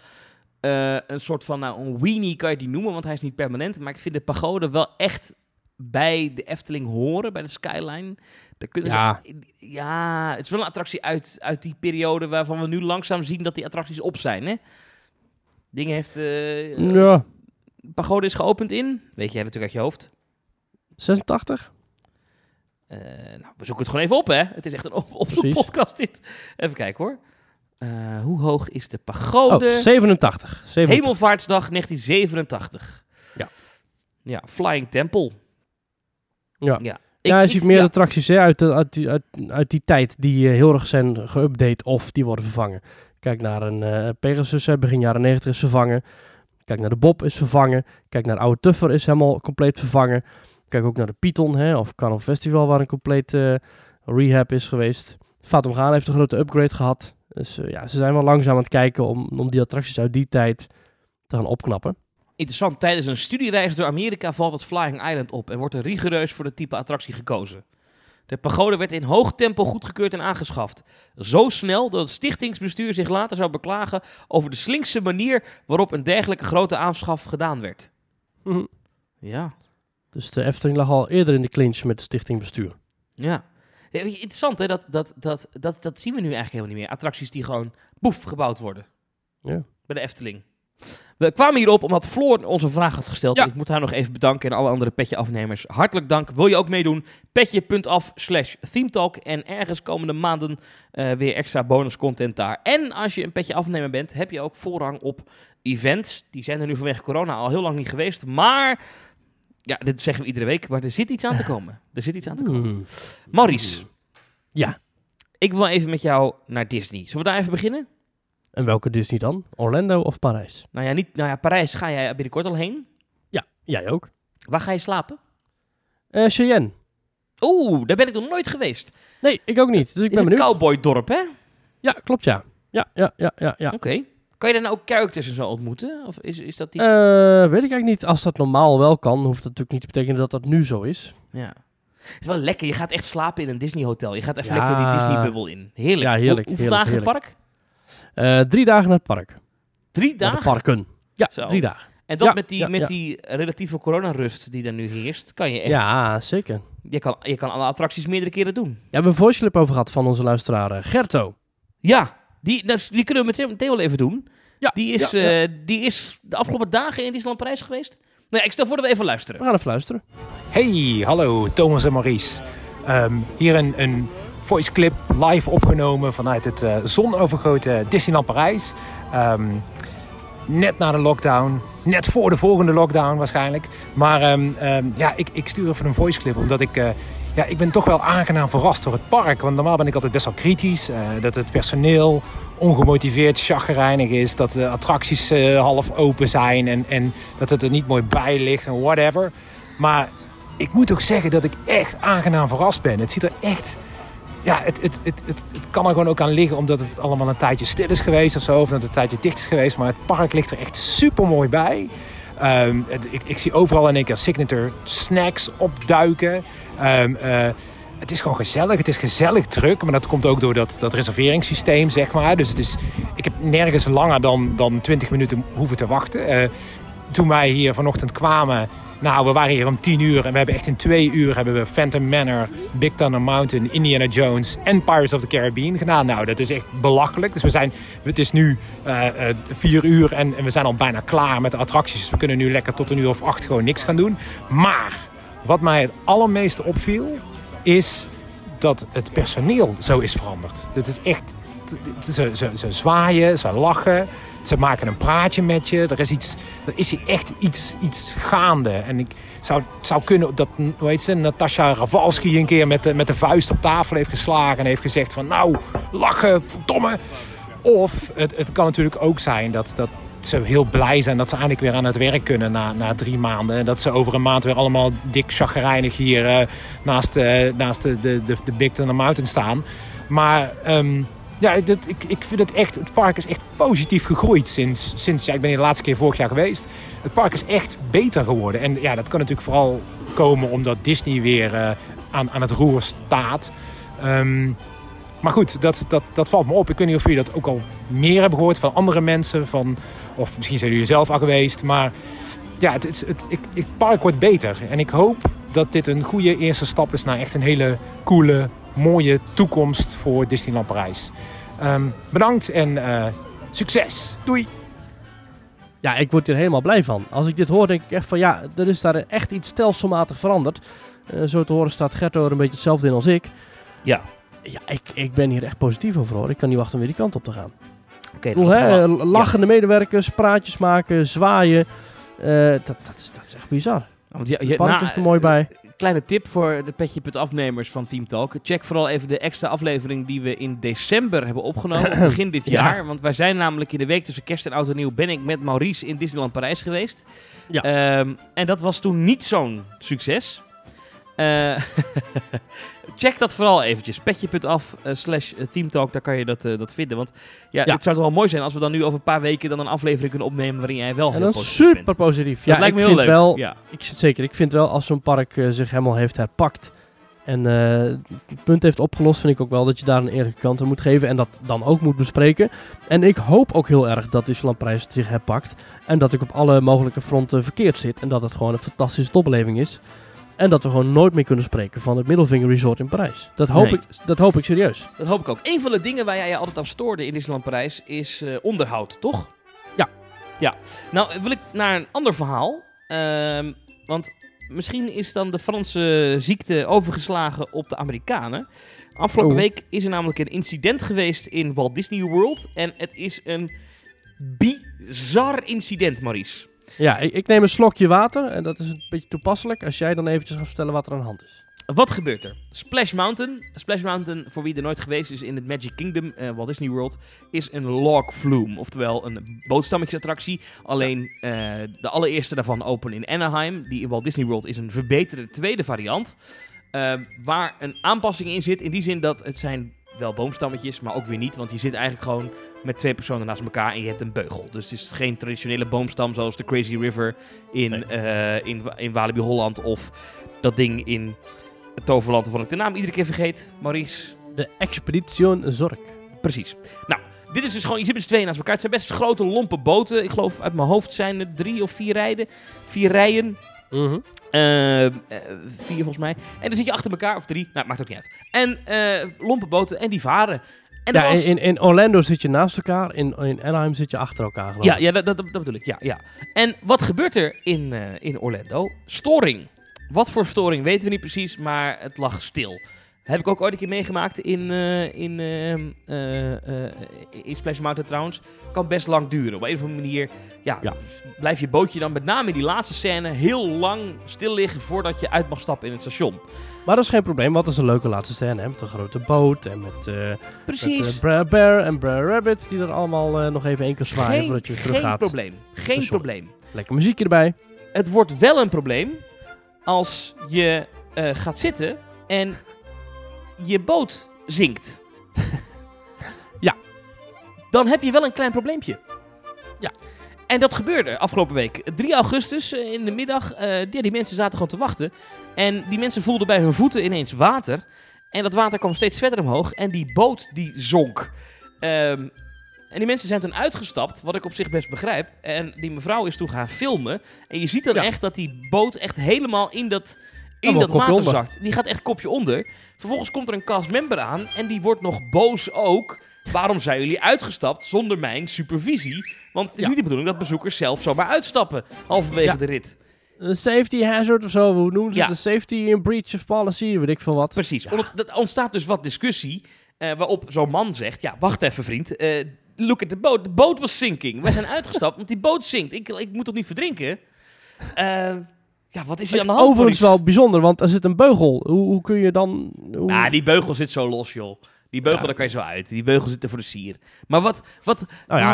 eh, een soort van, nou een weenie kan je die noemen, want hij is niet permanent, maar ik vind de pagode wel echt bij de Efteling horen, bij de Skyline. Daar kunnen Ja. ze, ja, het is wel een attractie uit, uit die periode waarvan we nu langzaam zien dat die attracties op zijn, hè? Dingen heeft... Ja, Pagode is geopend in, weet jij natuurlijk uit je hoofd. 86? Eh, nou, we zoeken het gewoon even op, hè. Het is echt een op Precies. podcast dit. Even kijken, hoor. Eh, hoe hoog is de pagode? Oh, 87. 87. Hemelvaartsdag 1987. Ja. Ja, Flying Temple. Ja. Ja, ja, je Ik- ziet ik- meer ja. attracties hè, uit, de- uit, die, uit, uit die tijd die eh, heel erg zijn geüpdate of die worden vervangen. Kijk naar een Pegasus, begin jaren 90 is vervangen. Kijk naar de Bob is vervangen. Kijk naar de oude Tuffer is helemaal compleet vervangen. Kijk ook naar de Python hè, of Carnival Festival waar een compleet eh, rehab is geweest. Fatum Gaan heeft een grote upgrade gehad. Dus eh, ja, ze zijn wel langzaam aan het kijken om, om die attracties uit die tijd te gaan opknappen. Interessant, tijdens een studiereis door Amerika valt het Flying Island op en wordt er rigoureus voor de type attractie gekozen. De pagode werd in hoog tempo goedgekeurd en aangeschaft. Zo snel dat het stichtingsbestuur zich later zou beklagen over de slinkse manier waarop een dergelijke grote aanschaf gedaan werd. Mhm. Ja, Dus de Efteling lag al eerder in de clinch met de stichting bestuur. ja. Ja, je, interessant hè, dat, dat, dat, dat, dat zien we nu eigenlijk helemaal niet meer. Attracties die gewoon boef gebouwd worden. Ja. Bij de Efteling. We kwamen hierop omdat Floor onze vraag had gesteld. Ja. Ik moet haar nog even bedanken en alle andere petje afnemers. Hartelijk dank. Wil je ook meedoen? Petje.af slash themetalk. En ergens komende maanden eh, weer extra bonus content daar. En als je een petje afnemer bent, heb je ook voorrang op events. Die zijn er nu vanwege corona al heel lang niet geweest. Maar, ja, dit zeggen we iedere week. Maar er zit iets aan te komen. Er zit iets aan te komen. Maurice, Ja. ik wil even met jou naar Disney. Zullen we daar even beginnen? En welke Disney dan? Orlando of Parijs? Nou ja, niet, nou ja Parijs ga jij binnenkort al heen. Ja, jij ook. Waar ga je slapen? Eh Cheyenne. Oeh, daar ben ik nog nooit geweest. Nee, ik ook niet. Dus ik is ben een benieuwd. cowboydorp, hè? Ja, klopt ja. Ja, ja, ja, ja. ja. Oké. Kan je dan ook characters en zo ontmoeten? Of is, is dat iets... Eh, weet ik eigenlijk niet. Als dat normaal wel kan, hoeft dat natuurlijk niet te betekenen dat dat nu zo is. ja. Het is wel lekker. Je gaat echt slapen in een Disney hotel. Je gaat even Ja. lekker die Disney bubbel in. Heerlijk. Ja, heerlijk, Hoe- hoeveel heerlijk, dagen in het park? Eh, drie dagen naar het park. Drie Naar de dagen? parken. Ja, Zo. drie dagen. En dat Ja, met, die, ja, met ja. die relatieve coronarust die er nu heerst, kan je echt... Ja, zeker. Je, kan, je kan alle attracties meerdere keren doen. We hebben een voice clip over gehad van onze luisteraar eh, Gerto. Ja, die, die kunnen we meteen, wel even doen. Ja, Die is, ja, ja. eh, die is de afgelopen dagen in Disneyland Parijs geweest. Nou ja, ik stel voor dat we even luisteren. We gaan even luisteren. Hey, hallo Thomas en Maurice. Ehm, hier een, een voice clip live opgenomen vanuit het eh, zonovergoten Disneyland Parijs. Ehm, net na de lockdown, net voor de volgende lockdown waarschijnlijk. Maar ehm, ehm, ja, ik, ik stuur even een voice clip omdat ik... eh, ja, ik ben toch wel aangenaam verrast door het park. Want normaal ben ik altijd best wel kritisch. eh, dat het personeel ongemotiveerd, chagrijnig is. Dat de attracties half open zijn. En, en dat het er niet mooi bij ligt en whatever. Maar ik moet ook zeggen dat ik echt aangenaam verrast ben. Het ziet er echt... Ja, het, het, het, het, kan er gewoon ook aan liggen omdat het allemaal een tijdje stil is geweest of zo. Of dat het een tijdje dicht is geweest. Maar het park ligt er echt super mooi bij. Ehm, ik, ik zie overal in één keer signature snacks opduiken. Ehm, eh, het is gewoon gezellig. Het is gezellig druk. Maar dat komt ook door dat, dat reserveringssysteem, zeg maar. Dus het is, ik heb nergens langer dan, dan 20 minuten hoeven te wachten. Eh, toen wij hier vanochtend kwamen... Nou, we waren hier om 10 uur en we hebben echt in twee uur hebben we Phantom Manor, Big Thunder Mountain, Indiana Jones en Pirates of the Caribbean gedaan. Nou, dat is echt belachelijk. Dus we zijn, het is nu eh eh, vier uur en, we zijn al bijna klaar met de attracties. Dus we kunnen nu lekker tot een uur of acht gewoon niks gaan doen. Maar wat mij het allermeeste opviel, is dat het personeel zo is veranderd. Het is echt, ze, ze zwaaien, ze lachen. Ze maken een praatje met je. Er is, iets, er is hier echt iets, iets gaande. En ik zou, zou kunnen dat hoe ze, Natasha Ravalski een keer met de, met de vuist op tafel heeft geslagen. En heeft gezegd van nou, lachen, domme. Of het, het kan natuurlijk ook zijn dat, dat ze heel blij zijn dat ze eindelijk weer aan het werk kunnen na, na drie maanden. En dat ze over een maand weer allemaal dik chagrijnig hier eh, naast, eh, naast de, de, de, de Big Thunder Mountain staan. Maar ehm, ja, dat, ik, ik vind het echt, het park is echt positief gegroeid sinds, sinds ja, ik ben hier de laatste keer vorig jaar geweest. Het park is echt beter geworden. En ja, dat kan natuurlijk vooral komen omdat Disney weer eh, aan, aan het roer staat. Ehm, maar goed, dat, dat, dat valt me op. Ik weet niet of jullie dat ook al meer hebben gehoord van andere mensen. Van, of misschien zijn jullie zelf al geweest. Maar ja, het, het, het, het park wordt beter. En ik hoop dat dit een goede eerste stap is naar echt een hele coole, mooie toekomst voor Disneyland Parijs. Ehm, bedankt en eh, succes. Doei! Ja, ik word hier helemaal blij van. Als ik dit hoor, denk ik echt van ja, er is daar echt iets stelselmatig veranderd. Eh, zo te horen staat Gerto er een beetje hetzelfde in als ik. Ja. Ja, ik, ik ben hier echt positief over hoor. Ik kan niet wachten om weer die kant op te gaan. Oké, hè, lachende medewerkers, praatjes maken, zwaaien. Eh, dat, dat, is, dat is echt bizar. Want ja, Het je, park nou, ligt er mooi bij. Kleine tip voor de petje.afnemers van Theme Talk. Check vooral even de extra aflevering die we in december hebben opgenomen. begin dit Ja. jaar. Want wij zijn namelijk in de week tussen kerst en oud en nieuw... ben ik met Maurice in Disneyland Parijs geweest. Ja. Ehm, en dat was toen niet zo'n succes. Eh, check dat vooral eventjes. Petje.af eh, slash eh, Theme Talk, daar kan je dat, dat vinden. Want ja, Ja. het zou toch wel mooi zijn als we dan nu over een paar weken... dan een aflevering kunnen opnemen waarin jij wel heel positief bent. super positief. Dat Ja, lijkt me ik heel vind leuk. wel, Ja. ik, zeker, ik vind wel als zo'n park zich helemaal heeft herpakt en het punt heeft opgelost, vind ik ook wel dat je daar een eerlijke kant aan moet geven en dat dan ook moet bespreken. En ik hoop ook heel erg dat het zich herpakt en dat ik op alle mogelijke fronten verkeerd zit en dat het gewoon een fantastische topbeleving is. En dat we gewoon nooit meer kunnen spreken van het Middelvinger Resort in Parijs. Dat hoop, Nee. ik, dat hoop ik serieus. Dat hoop ik ook. Een van de dingen waar jij je altijd aan stoorde in Disneyland Parijs is eh, onderhoud, toch? Ja. Ja. Nou, wil ik naar een ander verhaal. Ehm, want misschien is dan de Franse ziekte overgeslagen op de Amerikanen. Afgelopen Oh. week is er namelijk een incident geweest in Walt Disney World. En het is een bizar incident, Maurice. Ja, ik, ik neem een slokje water en dat is een beetje toepasselijk als jij dan eventjes gaat vertellen wat er aan de hand is. Wat gebeurt er? Splash Mountain. Splash Mountain, voor wie er nooit geweest is in het Magic Kingdom, eh, Walt Disney World, is een log flume. Oftewel een bootstammetjesattractie. Alleen eh, de allereerste daarvan open in Anaheim. Die in Walt Disney World is een verbeterde tweede variant. eh, waar een aanpassing in zit. In die zin dat het zijn wel boomstammetjes, maar ook weer niet. Want je zit eigenlijk gewoon met twee personen naast elkaar en je hebt een beugel. Dus het is geen traditionele boomstam zoals de Crazy River in, Nee. eh, in, in Walibi Holland of dat ding in het toverland waarvan ik de naam iedere keer vergeet. Maurice. De Expedition Zorg. Precies. Nou, dit is dus gewoon, je zit met z'n tweeën naast elkaar. Het zijn best grote, lompe boten. Ik geloof uit mijn hoofd zijn er drie of vier rijden. Vier rijen. Mhm. Eh, eh, vier volgens mij. En dan zit je achter elkaar, of drie. Nou, maakt ook niet uit. En eh lompe boten, en die varen. En Ja, was- in, in Orlando zit je naast elkaar, in, in Anaheim zit je achter elkaar. ja, ja dat, dat, dat bedoel ik. Ja, ja. En wat gebeurt er in, eh, in Orlando? Storing. Wat voor storing weten we niet precies, maar het lag stil. Heb ik ook ooit een keer meegemaakt in, eh, in, eh, eh, in Splash Mountain trouwens. Kan best lang duren. Op een of andere manier ja, Ja. blijf je bootje dan met name in die laatste scène heel lang stil liggen voordat je uit mag stappen in het station. Maar dat is geen probleem, want het is een leuke laatste scène. Hè? Met een grote boot en met, met Precies. eh, Bra Bear en Bra Rabbit die er allemaal nog even één keer zwaaien geen voordat je geen terug gaat. probleem. Geen probleem. Lekker muziekje erbij. Het wordt wel een probleem als je gaat zitten en je boot zinkt. Ja. Dan heb je wel een klein probleempje. Ja. En dat gebeurde afgelopen week. 3 augustus eh, in de middag. eh, ja, die mensen zaten gewoon te wachten. En die mensen voelden bij hun voeten ineens water. En dat water kwam steeds verder omhoog. En die boot die zonk. Ehm, en die mensen zijn toen uitgestapt, wat ik op zich best begrijp. En die mevrouw is toen gaan filmen. En je ziet dan Ja. echt dat die boot echt helemaal in dat, in dat water onder. zakt. Die gaat echt kopje onder. Vervolgens komt er een castmember aan en die wordt nog boos ook. Waarom zijn jullie uitgestapt zonder mijn supervisie? Want het is Ja. niet de bedoeling dat bezoekers zelf zomaar uitstappen halverwege Ja. de rit. Een safety hazard of zo, hoe noemen ze Ja. het? Een safety in breach of policy, weet ik veel wat. Precies. Er ontstaat dus wat discussie. eh, waarop zo'n man zegt: Ja, wacht even, vriend. eh, look at the boat. De boot was sinking. Wij zijn uitgestapt, want die boot zinkt. Ik, ik moet toch niet verdrinken? Eh, ja, wat is hier aan de hand? Overigens wel bijzonder, want er zit een beugel. Hoe, hoe kun je dan... Hoe... Die beugel zit zo los, joh. Die beugel, Ja. daar kan je zo uit. Die beugel zit er voor de sier. Maar wat, wat, Nou ja.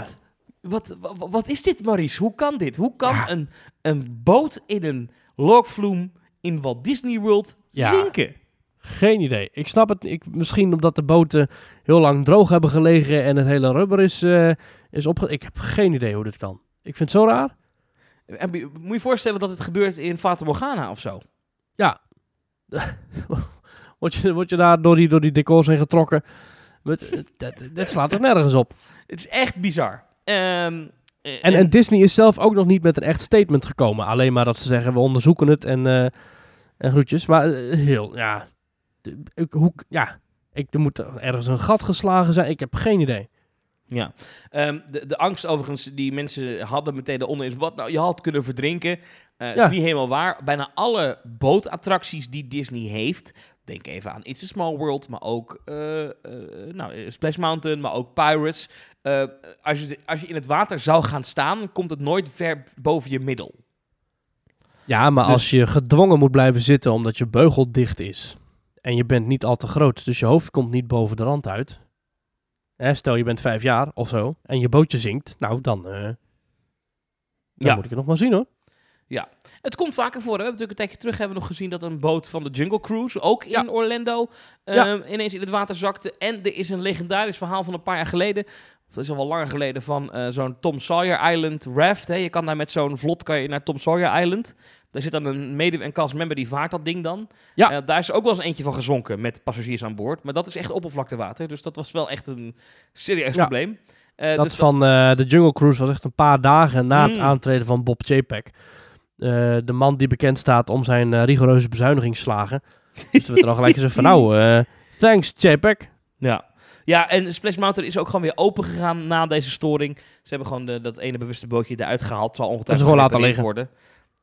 wat, wat, wat, wat is dit, Maurice? Hoe kan dit? Hoe kan Ja. een, een boot in een logvloem in Walt Disney World Ja. zinken? Geen idee. Ik snap het. Ik, misschien omdat de boten heel lang droog hebben gelegen en het hele rubber is, eh is opge... Ik heb geen idee hoe dit kan. Ik vind het zo raar. En Moet je voorstellen dat het gebeurt in Fata Morgana of zo? Word je, word je daar door die, door die decors heen getrokken? Dat, dat slaat er nergens op. Het is echt bizar. Ehm, eh, En, en Disney is zelf ook nog niet met een echt statement gekomen. Alleen maar dat ze zeggen, we onderzoeken het en, eh, en groetjes. Maar eh, heel, ja... Ik, hoe, ja, ik, er moet ergens een gat geslagen zijn. Ik heb geen idee. Ja. Ehm, de, de angst overigens die mensen hadden meteen eronder is... wat nou, je had kunnen verdrinken. Ja. is niet helemaal waar. Bijna alle bootattracties die Disney heeft... denk even aan It's a Small World, maar ook eh, nou, Splash Mountain, maar ook Pirates. Als, je, als je in het water zou gaan staan, komt het nooit ver boven je middel. Ja, maar Dus- als je gedwongen moet blijven zitten omdat je beugel dicht is... en je bent niet al te groot, dus je hoofd komt niet boven de rand uit... Hè, stel je bent vijf jaar of zo en je bootje zinkt... nou, dan, eh, dan Ja. moet ik het nog maar zien hoor. Het komt vaker voor. Hè? We hebben natuurlijk een tijdje terug hebben we nog gezien dat een boot van de Jungle Cruise, ook in Ja. Orlando, Ja. ehm, ineens in het water zakte. En er is een legendarisch verhaal van een paar jaar geleden, dat is al wel langer geleden, van eh, zo'n Tom Sawyer Island raft. Hè? Je kan daar met zo'n vlot kan je naar Tom Sawyer Island. Daar zit dan een mede- en castmember die vaart dat ding dan. Ja. Eh, daar is ook wel eens eentje van gezonken met passagiers aan boord. Maar dat is echt oppervlaktewater. Dus dat was wel echt een serieus Ja. probleem. Eh, dat dus van de Jungle Cruise was echt een paar dagen na het Mm. aantreden van Bob Chapek. De man die bekend staat om zijn rigoureuze bezuinigingsslagen. dus werd er al gelijk gezegd van nou, thanks Chapek. Ja. Ja, en Splash Mountain is ook gewoon weer open gegaan na deze storing. Ze hebben gewoon de, dat ene bewuste bootje eruit gehaald. Zal ongetwijfeld gewoon laten gerepareerd worden.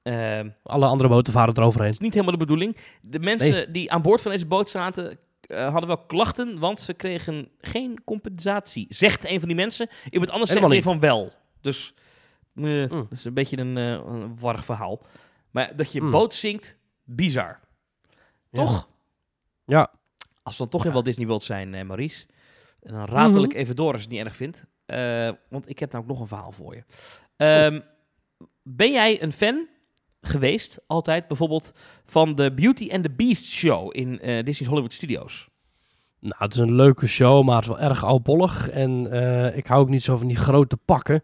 Ehm, Alle andere boten varen eroverheen. is niet helemaal de bedoeling. De mensen die aan boord van deze boot zaten, eh, hadden wel klachten, want ze kregen geen compensatie. Zegt een van die mensen. Iemand anders zegt weer van wel. Dus eh, Mm. dat is een beetje een, eh, een warrig verhaal. Maar dat je Mm. boot zinkt, bizar. Toch? Ja. Als we dan toch in Walt Disney World zijn, eh, Maurice. En dan ratel Mhm. ik even door als je het niet erg vindt. Eh, want ik heb namelijk nog een verhaal voor je. Ehm, ben jij een fan geweest, altijd bijvoorbeeld, van de Beauty and the Beast show in eh, Disney's Hollywood Studios? Nou, het is een leuke show, maar het is wel erg oudbollig. En eh, ik hou ook niet zo van die grote pakken.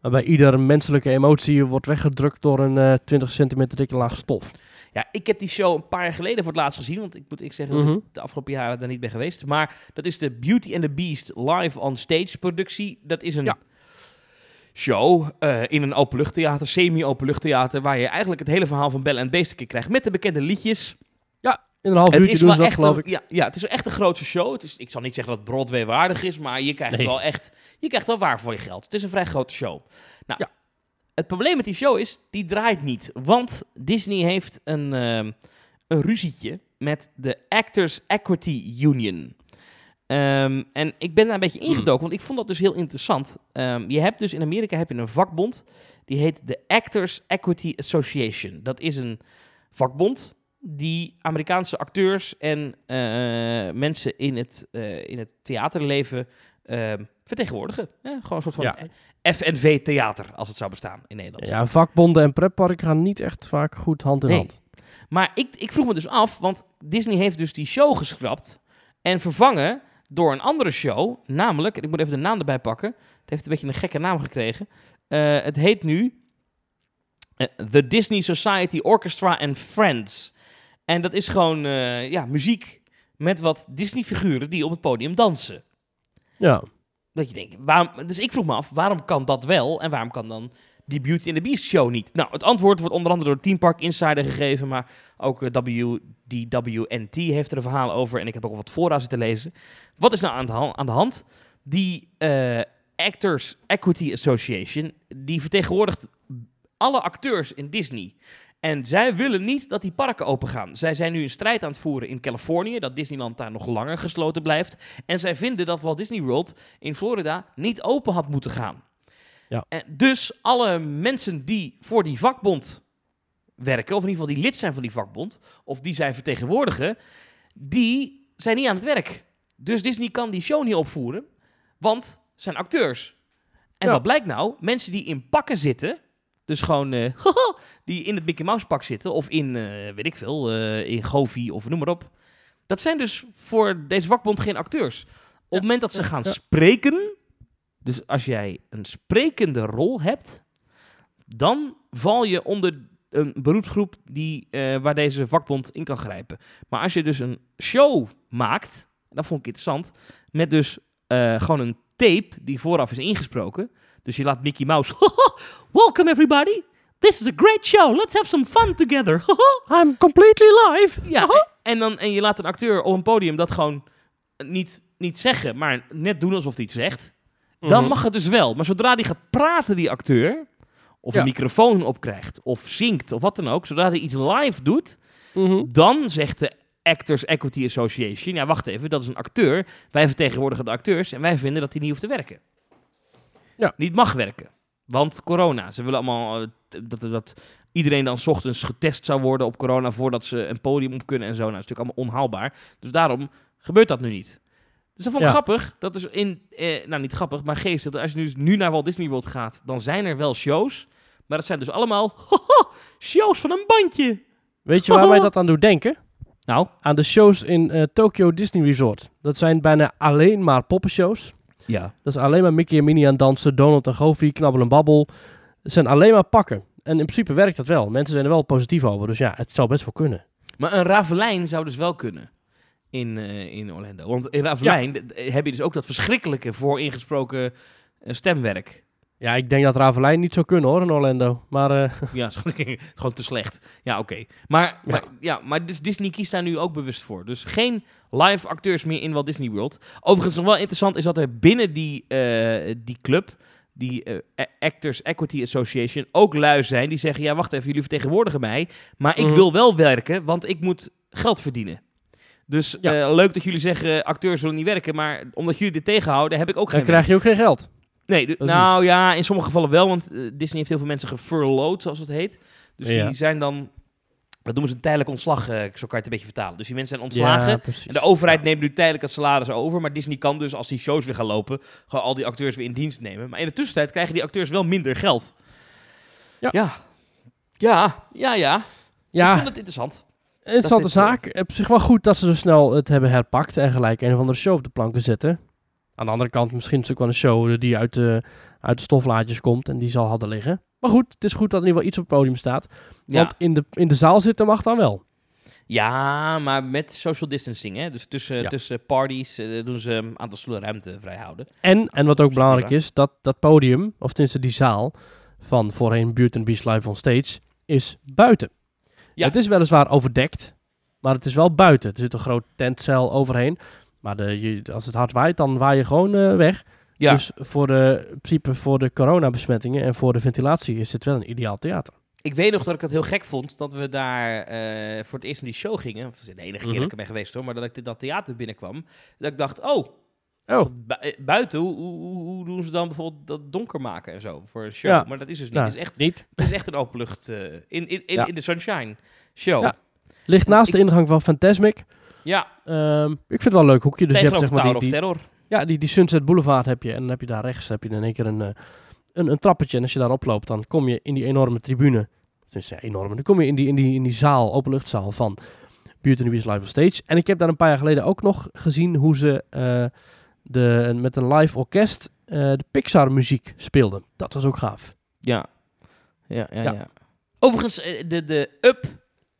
Waarbij iedere menselijke emotie wordt weggedrukt door een eh 20 centimeter dikke laag stof. Ja, ik heb die show een paar jaar geleden voor het laatst gezien. Want ik moet ik zeggen dat Mhm. ik de afgelopen jaren daar niet ben geweest. Maar dat is de Beauty and the Beast live on stage productie. Dat is een Ja. show eh, in een openluchttheater, semi-openluchttheater. Waar je eigenlijk het hele verhaal van Belle en Beesteke krijgt. Met de bekende liedjes. In een half Het uurtje is doen wel ze dat, een, ja, ja, het is echt een grootste show. Het is, ik zal niet zeggen dat Broadway waardig is, maar je krijgt Nee. wel echt, je krijgt wel waar voor je geld. Het is een vrij grote show. Nou, Ja. Het probleem met die show is, die draait niet, want Disney heeft een, ehm, een ruzietje met de Actors Equity Union. Ehm, en ik ben daar een beetje ingedoken, want ik vond dat dus heel interessant. Ehm, je hebt dus in Amerika heb je een vakbond, die heet de Actors Equity Association. Dat is een vakbond die Amerikaanse acteurs en eh, mensen in het, eh, in het theaterleven eh, vertegenwoordigen. Gewoon een soort van Ja. FNV-theater, als het zou bestaan in Nederland. Ja, vakbonden en pretparken gaan niet echt vaak goed hand in Nee. hand. Maar ik, ik vroeg me dus af, want Disney heeft dus die show geschrapt en vervangen door een andere show, namelijk, en ik moet even de naam erbij pakken, het heeft een beetje een gekke naam gekregen. Eh, het heet nu eh, The Disney Society Orchestra and Friends. En dat is gewoon eh, ja, muziek met wat Disney-figuren die op het podium dansen. Ja. Dat je denkt, waarom, dus ik vroeg me af, waarom kan dat wel en waarom kan dan die Beauty and the Beast show niet? Nou, het antwoord wordt onder andere door Team Park Insider gegeven, maar ook eh, WDWNT heeft er een verhaal over en ik heb ook wat vooraan zitten lezen. Wat is nou aan de, han- aan de hand? Die eh, Actors Equity Association, die vertegenwoordigt alle acteurs in Disney. En zij willen niet dat die parken open gaan. Zij zijn nu een strijd aan het voeren in Californië, dat Disneyland daar nog langer gesloten blijft. En zij vinden dat Walt Disney World in Florida niet open had moeten gaan. Ja. En dus alle mensen die voor die vakbond werken, of in ieder geval die lid zijn van die vakbond, of die zij vertegenwoordigen, die zijn niet aan het werk. Dus Disney kan die show niet opvoeren, want zijn acteurs. En Ja. wat blijkt nou? Mensen die in pakken zitten, dus gewoon eh, die in het Mickey Mouse pak zitten, of in, eh, weet ik veel, eh, in Goofy of noem maar op. Dat zijn dus voor deze vakbond geen acteurs. Op het moment dat ze gaan ja. spreken, dus als jij een sprekende rol hebt, dan val je onder een beroepsgroep die, waar deze vakbond in kan grijpen. Maar als je dus een show maakt, dat vond ik interessant, met dus gewoon een tape die vooraf is ingesproken. Dus je laat Mickey Mouse, welcome everybody, this is a great show, let's have some fun together. I'm completely live. Ja, en, dan, en je laat een acteur op een podium dat gewoon niet, niet zeggen, maar net doen alsof hij iets zegt. Dan Mhm. mag het dus wel. Maar zodra die gaat praten, die acteur, of Ja. een microfoon opkrijgt, of zingt, of wat dan ook, zodra hij iets live doet, Mhm. dan zegt de Actors Equity Association, ja wacht even, dat is een acteur, wij vertegenwoordigen de acteurs en wij vinden dat hij niet hoeft te werken. Ja. Niet mag werken. Want corona, ze willen allemaal eh, dat, dat iedereen dan 's ochtends getest zou worden op corona voordat ze een podium op kunnen en zo. Nou, dat is natuurlijk allemaal onhaalbaar. Dus daarom gebeurt dat nu niet. Dus dat vond ik Ja. grappig. Dat is in, eh, nou niet grappig, maar geestig. Als je nu, nu naar Walt Disney World gaat, dan zijn er wel shows. Maar dat zijn dus allemaal shows van een bandje. Weet je waar mij dat aan doet denken? Nou, Aan de shows in eh, Tokyo Disney Resort. Dat zijn bijna alleen maar poppenshows. Ja. Dat is alleen maar Mickey en Minnie aan het dansen, Donald en Goofy, Knabbel en Babbel. Het zijn alleen maar pakken. En in principe werkt dat wel. Mensen zijn er wel positief over. Dus ja, het zou best wel kunnen. Maar een Ravelijn zou dus wel kunnen in, eh, in Orlando. Want in Ravelijn heb je dus ook dat verschrikkelijke vooringesproken eh, stemwerk. Ja, ik denk dat Ravelijn niet zou kunnen hoor in Orlando. Maar eh, Ja, het is gewoon, te slecht. Ja, oké. Maar, maar, ja, maar dus Disney kiest daar nu ook bewust voor. Dus geen live acteurs meer in Walt Disney World. Overigens nog wel interessant is dat er binnen die, eh, die club, die eh, Actors Equity Association, ook lui zijn die zeggen, ja wacht even, jullie vertegenwoordigen mij, maar ik Mhm. wil wel werken, want ik moet geld verdienen. Dus Ja. leuk dat jullie zeggen, acteurs zullen niet werken, maar omdat jullie dit tegenhouden, heb ik ook dan geen krijg je ook geen geld. Nee, de- nou ja, in sommige gevallen wel, want eh, Disney heeft heel veel mensen gefurloughed, zoals het heet. Dus Ja. die zijn dan, dat noemen ze een tijdelijk ontslag, eh, zo kan je het een beetje vertalen. Dus die mensen zijn ontslagen Ja, en de overheid neemt nu tijdelijk het salaris over, maar Disney kan dus, als die shows weer gaan lopen, gewoon al die acteurs weer in dienst nemen. Maar in de tussentijd krijgen die acteurs wel minder geld. Ja. Ja, ja, ja. ja. Ik Ja, vond het interessant. interessante eh, zaak. Op zich wel goed dat ze zo snel het hebben herpakt en gelijk een of andere show op de planken zetten. Aan de andere kant misschien is het ook wel een show die uit de, uit de stoflaadjes komt en die zal hadden liggen. Maar goed, het is goed dat er in ieder geval iets op het podium staat. Ja. Want in de, in de zaal zitten mag dan wel. ja, maar met social distancing. Hè? Dus tussen, Ja. tussen parties eh, doen ze een aantal stoelen ruimte vrijhouden. En, en wat ook belangrijk is, dat dat podium, of tenminste die zaal van voorheen Beauty and the Beast Live on Stage, is buiten. Ja. Het is weliswaar overdekt, maar het is wel buiten. Er zit een groot tentcel overheen. Maar de, je, als het hard waait, dan waai je gewoon eh, weg. Ja, Dus voor de, in principe voor de coronabesmettingen en voor de ventilatie is dit wel een ideaal theater. ik weet nog dat ik het heel gek vond dat we daar eh, voor het eerst naar die show gingen. Of, de enige keer Mhm. dat ik er ben geweest hoor, maar dat ik dat theater binnenkwam. Dat ik dacht, oh, Oh, eh, buiten, hoe, hoe, doen ze dan bijvoorbeeld dat donker maken en zo voor een show? Ja. Maar dat is dus niet. het, is echt, niet. het is echt een openlucht in, in, in, in de Sunshine show. Ligt naast Ik- de ingang van Fantasmic. Ehm, ik vind het wel een leuk hoekje. Dus je hebt zeg maar Tower die, Terror. Ja, die, die Sunset Boulevard heb je. En dan heb je daar rechts heb je in één keer een, eh, een, een trappetje. En als je daar oploopt, dan kom je in die enorme tribune. Dus ja, enorme. Dan kom je in die, in die, in die zaal, openluchtzaal van Beauty and the Beast Live on Stage. En ik heb daar een paar jaar geleden ook nog gezien hoe ze eh, de, met een live orkest eh, de Pixar muziek speelden. Dat was ook gaaf. Ja. Ja, ja, Ja. ja. Overigens, de, de Up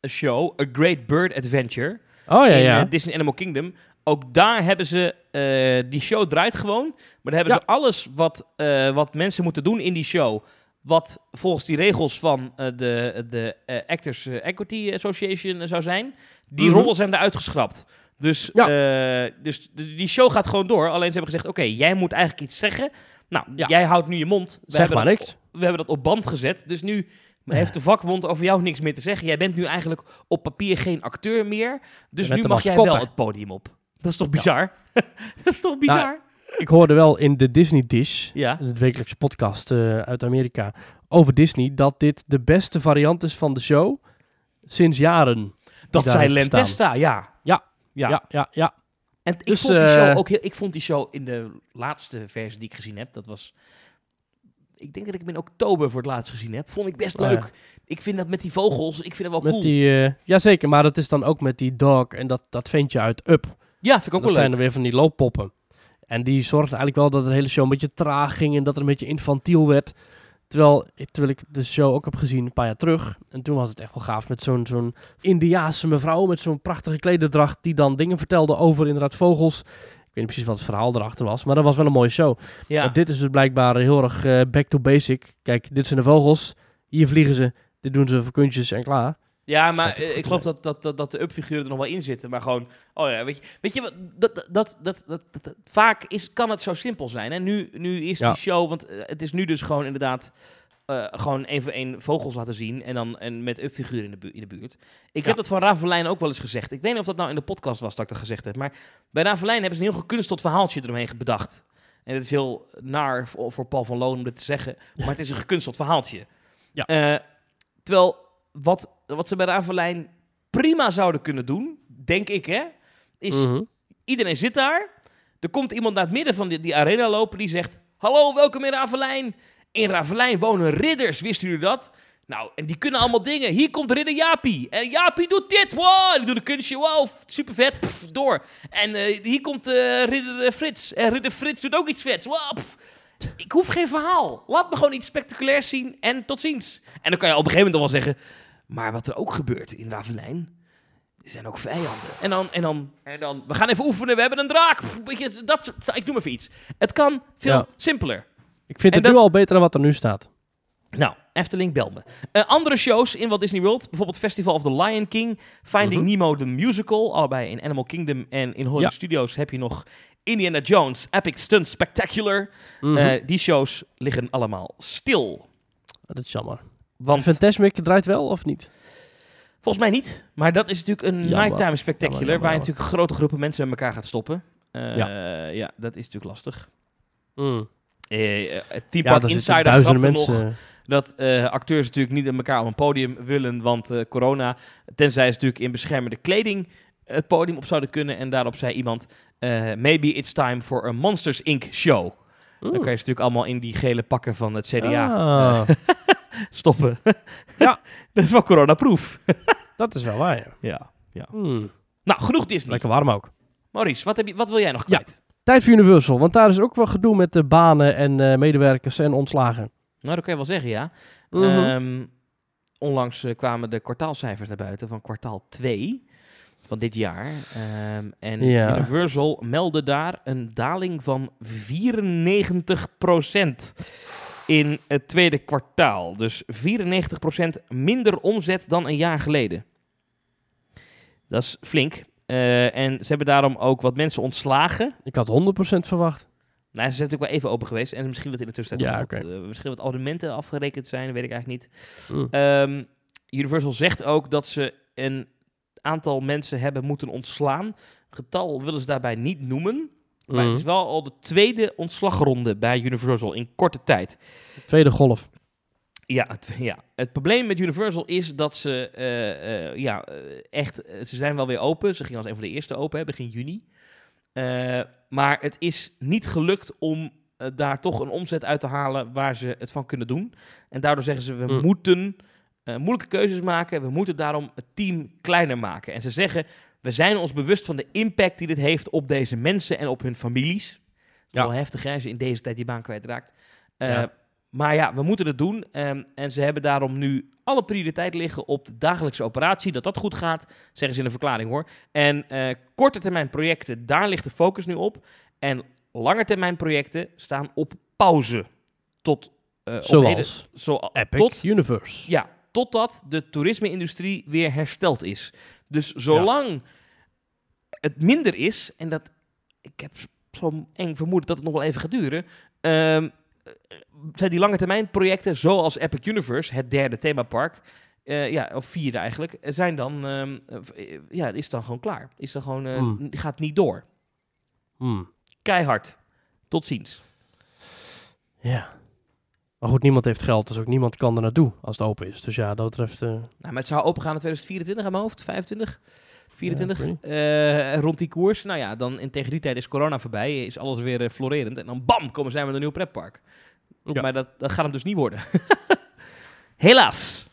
show, A Great Bird Adventure, Oh ja, in ja. eh, Disney Animal Kingdom. Ook daar hebben ze, eh, die show draait gewoon, maar daar hebben Ja. ze alles wat, eh, wat mensen moeten doen in die show, wat volgens die regels van de, de Actors Equity Association zou zijn, die Mhm. rollen zijn eruit geschrapt. Dus, Ja. dus die show gaat gewoon door. Alleen ze hebben gezegd, oké, jij moet eigenlijk iets zeggen. Nou, Ja. jij houdt nu je mond. We zeg hebben maar dat niks. we hebben dat op band gezet. Dus nu heeft de vakbond over jou niks meer te zeggen. Jij bent nu eigenlijk op papier geen acteur meer. Dus nu mag jij wel het podium op. Dat is toch bizar? dat is toch bizar? Ik hoorde wel in de Disney Dish, Ja. het wekelijkse podcast eh, uit Amerika, over Disney, dat dit de beste variant is van de show sinds jaren. Dat daar zei heeft Len gestaan. Testa, ja. Ja. ja. Ja, ja, ja. En ik Dus, vond die eh, show ook heel... Ik vond die show in de laatste versie die ik gezien heb, dat was... Ik denk dat ik hem in oktober voor het laatst gezien heb. Vond ik best Oh, ja. leuk. Ik vind dat met die vogels, ik vind het wel Met cool. die, eh, jazeker, maar dat is dan ook met die dog en dat, dat ventje uit Up. Ja, vind ik ook dat wel zijn leuk. er weer van die looppoppen. En die zorgde eigenlijk wel dat de hele show een beetje traag ging en dat er een beetje infantiel werd. Terwijl, terwijl ik de show ook heb gezien een paar jaar terug. En toen was het echt wel gaaf met zo'n zo'n Indiaanse mevrouw met zo'n prachtige klederdracht. Die dan dingen vertelde over inderdaad vogels. Ik weet niet precies wat het verhaal erachter was. Maar dat was wel een mooie show. Ja. Maar dit is dus blijkbaar heel erg eh, back to basic. Kijk, dit zijn de vogels. Hier vliegen ze. Dit doen ze voor kunstjes en klaar. Ja, maar eh, ik geloof dat, dat, dat, dat de up-figuren er nog wel in zitten. Maar gewoon, oh ja, weet je, weet je wat, dat, dat, dat, dat, dat, dat- dat- vaak is, kan het zo simpel zijn. En nu, nu is Ja. die show, want eh, het is nu dus gewoon inderdaad eh, gewoon één voor één vogels laten zien. En dan en met up-figuren in, de bu- in de buurt. Ik Ja. heb dat van Ravelijn ook wel eens gezegd. Ik weet niet of dat nou in de podcast was dat ik dat gezegd heb. Maar bij Ravelijn hebben ze een heel gekunsteld verhaaltje eromheen bedacht. En het is heel naar voor, voor Paul van Loon om dit te zeggen. Maar het is een gekunsteld verhaaltje. Ja. Eh, terwijl wat, wat ze bij Ravelijn prima zouden kunnen doen, denk ik hè, is Mhm. iedereen zit daar. Er komt iemand naar het midden van die, die arena lopen die zegt: Hallo, welkom in Ravelijn. In Ravelijn wonen ridders, wisten jullie dat? Nou, en die kunnen allemaal dingen. Hier komt ridder Jaapie. En Jaapie doet dit. Wow, die doet een kunstje. Wow, super vet. Pff, door. En eh, hier komt eh, ridder eh, Frits. En ridder Frits doet ook iets vets. Wow, pff. Ik hoef geen verhaal. Laat me gewoon iets spectaculairs zien en tot ziens. En dan kan je op een gegeven moment wel zeggen... Maar wat er ook gebeurt in Ravelijn... Er zijn ook vijanden. En dan, en dan, en dan, we gaan even oefenen, we hebben een draak. Pff, dat, ik noem even iets. Het kan veel Ja. simpeler. Ik vind En het nu al beter dan wat er nu staat. Nou, Efteling, bel me. Eh, andere shows in Walt Disney World, bijvoorbeeld Festival of the Lion King, Finding Mhm. Nemo the Musical, allebei in Animal Kingdom en in Hollywood Ja. Studios heb je nog Indiana Jones, Epic Stunt Spectacular. Mhm. Eh, die shows liggen allemaal stil. dat is jammer. Want Fantasmic draait wel of niet? volgens mij niet, maar dat is natuurlijk een Jammer. nighttime spectacular, Jammer, jammer, waar je natuurlijk grote groepen mensen met elkaar gaat stoppen. Eh, ja. dat is natuurlijk lastig. Mm. Eh, eh, het Theme Ja, Park Insider grapte mensen. nog dat eh, acteurs natuurlijk niet met elkaar op een podium willen, want eh, corona, tenzij ze natuurlijk in beschermende kleding het podium op zouden kunnen. En daarop zei iemand, eh, maybe it's time for a Monsters Inc. show. Dan kan je ze natuurlijk allemaal in die gele pakken van het CDA Ah, eh, stoppen. Ja. dat is wel coronaproof. dat is wel waar, ja. ja. Mm. Nou, genoeg Disney. Lekker warm ook. Maurice, wat, heb je, wat wil jij nog Ja. Tijd voor Universal, want daar is ook wel gedoe met de banen en eh, medewerkers en ontslagen. Nou, dat kan je wel zeggen, ja. Mhm. Ehm, onlangs eh, kwamen de kwartaalcijfers naar buiten van kwartaal 2 van dit jaar. Ehm, en Ja. Universal meldde daar een daling van 94% in het tweede kwartaal. Dus 94% minder omzet dan een jaar geleden. Dat is flink. Eh, en ze hebben daarom ook wat mensen ontslagen. Ik had 100% verwacht. Nou, ze zijn natuurlijk wel even open geweest. En misschien dat in de tussentijd Ja, nog wat, eh, misschien wat abonnementen afgerekend zijn, weet ik eigenlijk niet. Ehm, Universal zegt ook dat ze een aantal mensen hebben moeten ontslaan. Getal willen ze daarbij niet noemen. Maar het is wel al de tweede ontslagronde bij Universal in korte tijd. Tweede golf. Ja, het, ja. het probleem met Universal is dat ze eh, eh, ja, eh, echt, ze zijn wel weer open. Ze gingen als een van de eerste open, hè, begin juni. Maar het is niet gelukt om daar toch een omzet uit te halen waar ze het van kunnen doen. En daardoor zeggen ze, we Mm. moeten moeilijke keuzes maken. We moeten daarom het team kleiner maken. En ze zeggen, we zijn ons bewust van de impact die dit heeft op deze mensen en op hun families. Het is Ja. wel heftig hè, als je in deze tijd die baan kwijtraakt. Ja. Maar ja, we moeten het doen. ehm, en ze hebben daarom nu alle prioriteit liggen op de dagelijkse operatie. Dat dat goed gaat, zeggen ze in de verklaring hoor. En eh korte termijn projecten, daar ligt de focus nu op. En lange termijn projecten staan op pauze. Tot, heden- Zoals zo, Epic tot, Universe. ja, totdat de toerisme-industrie weer hersteld is. Dus zolang het minder is, en dat ik heb zo'n eng vermoeden dat het nog wel even gaat duren, eh, zijn die lange termijn projecten zoals Epic Universe, het derde themapark, eh, ja, of vierde eigenlijk, zijn dan, ehm, eh, ja, is dan gewoon klaar. Is dan gewoon, eh, Hmm. gaat niet door. Hmm. Keihard. Tot ziens. Ja. Maar goed, niemand heeft geld, dus ook niemand kan er naartoe als het open is. Dus ja, dat betreft... Nou, maar het zou open gaan in 2024 aan mijn hoofd, 25, 24. Ja, ik Eh, rond die koers. Nou ja, dan in tegen die tijd is corona voorbij, is alles weer eh, florerend. En dan bam, komen zij met een nieuw pretpark. Ja. Maar dat, dat gaat hem dus niet worden. Helaas.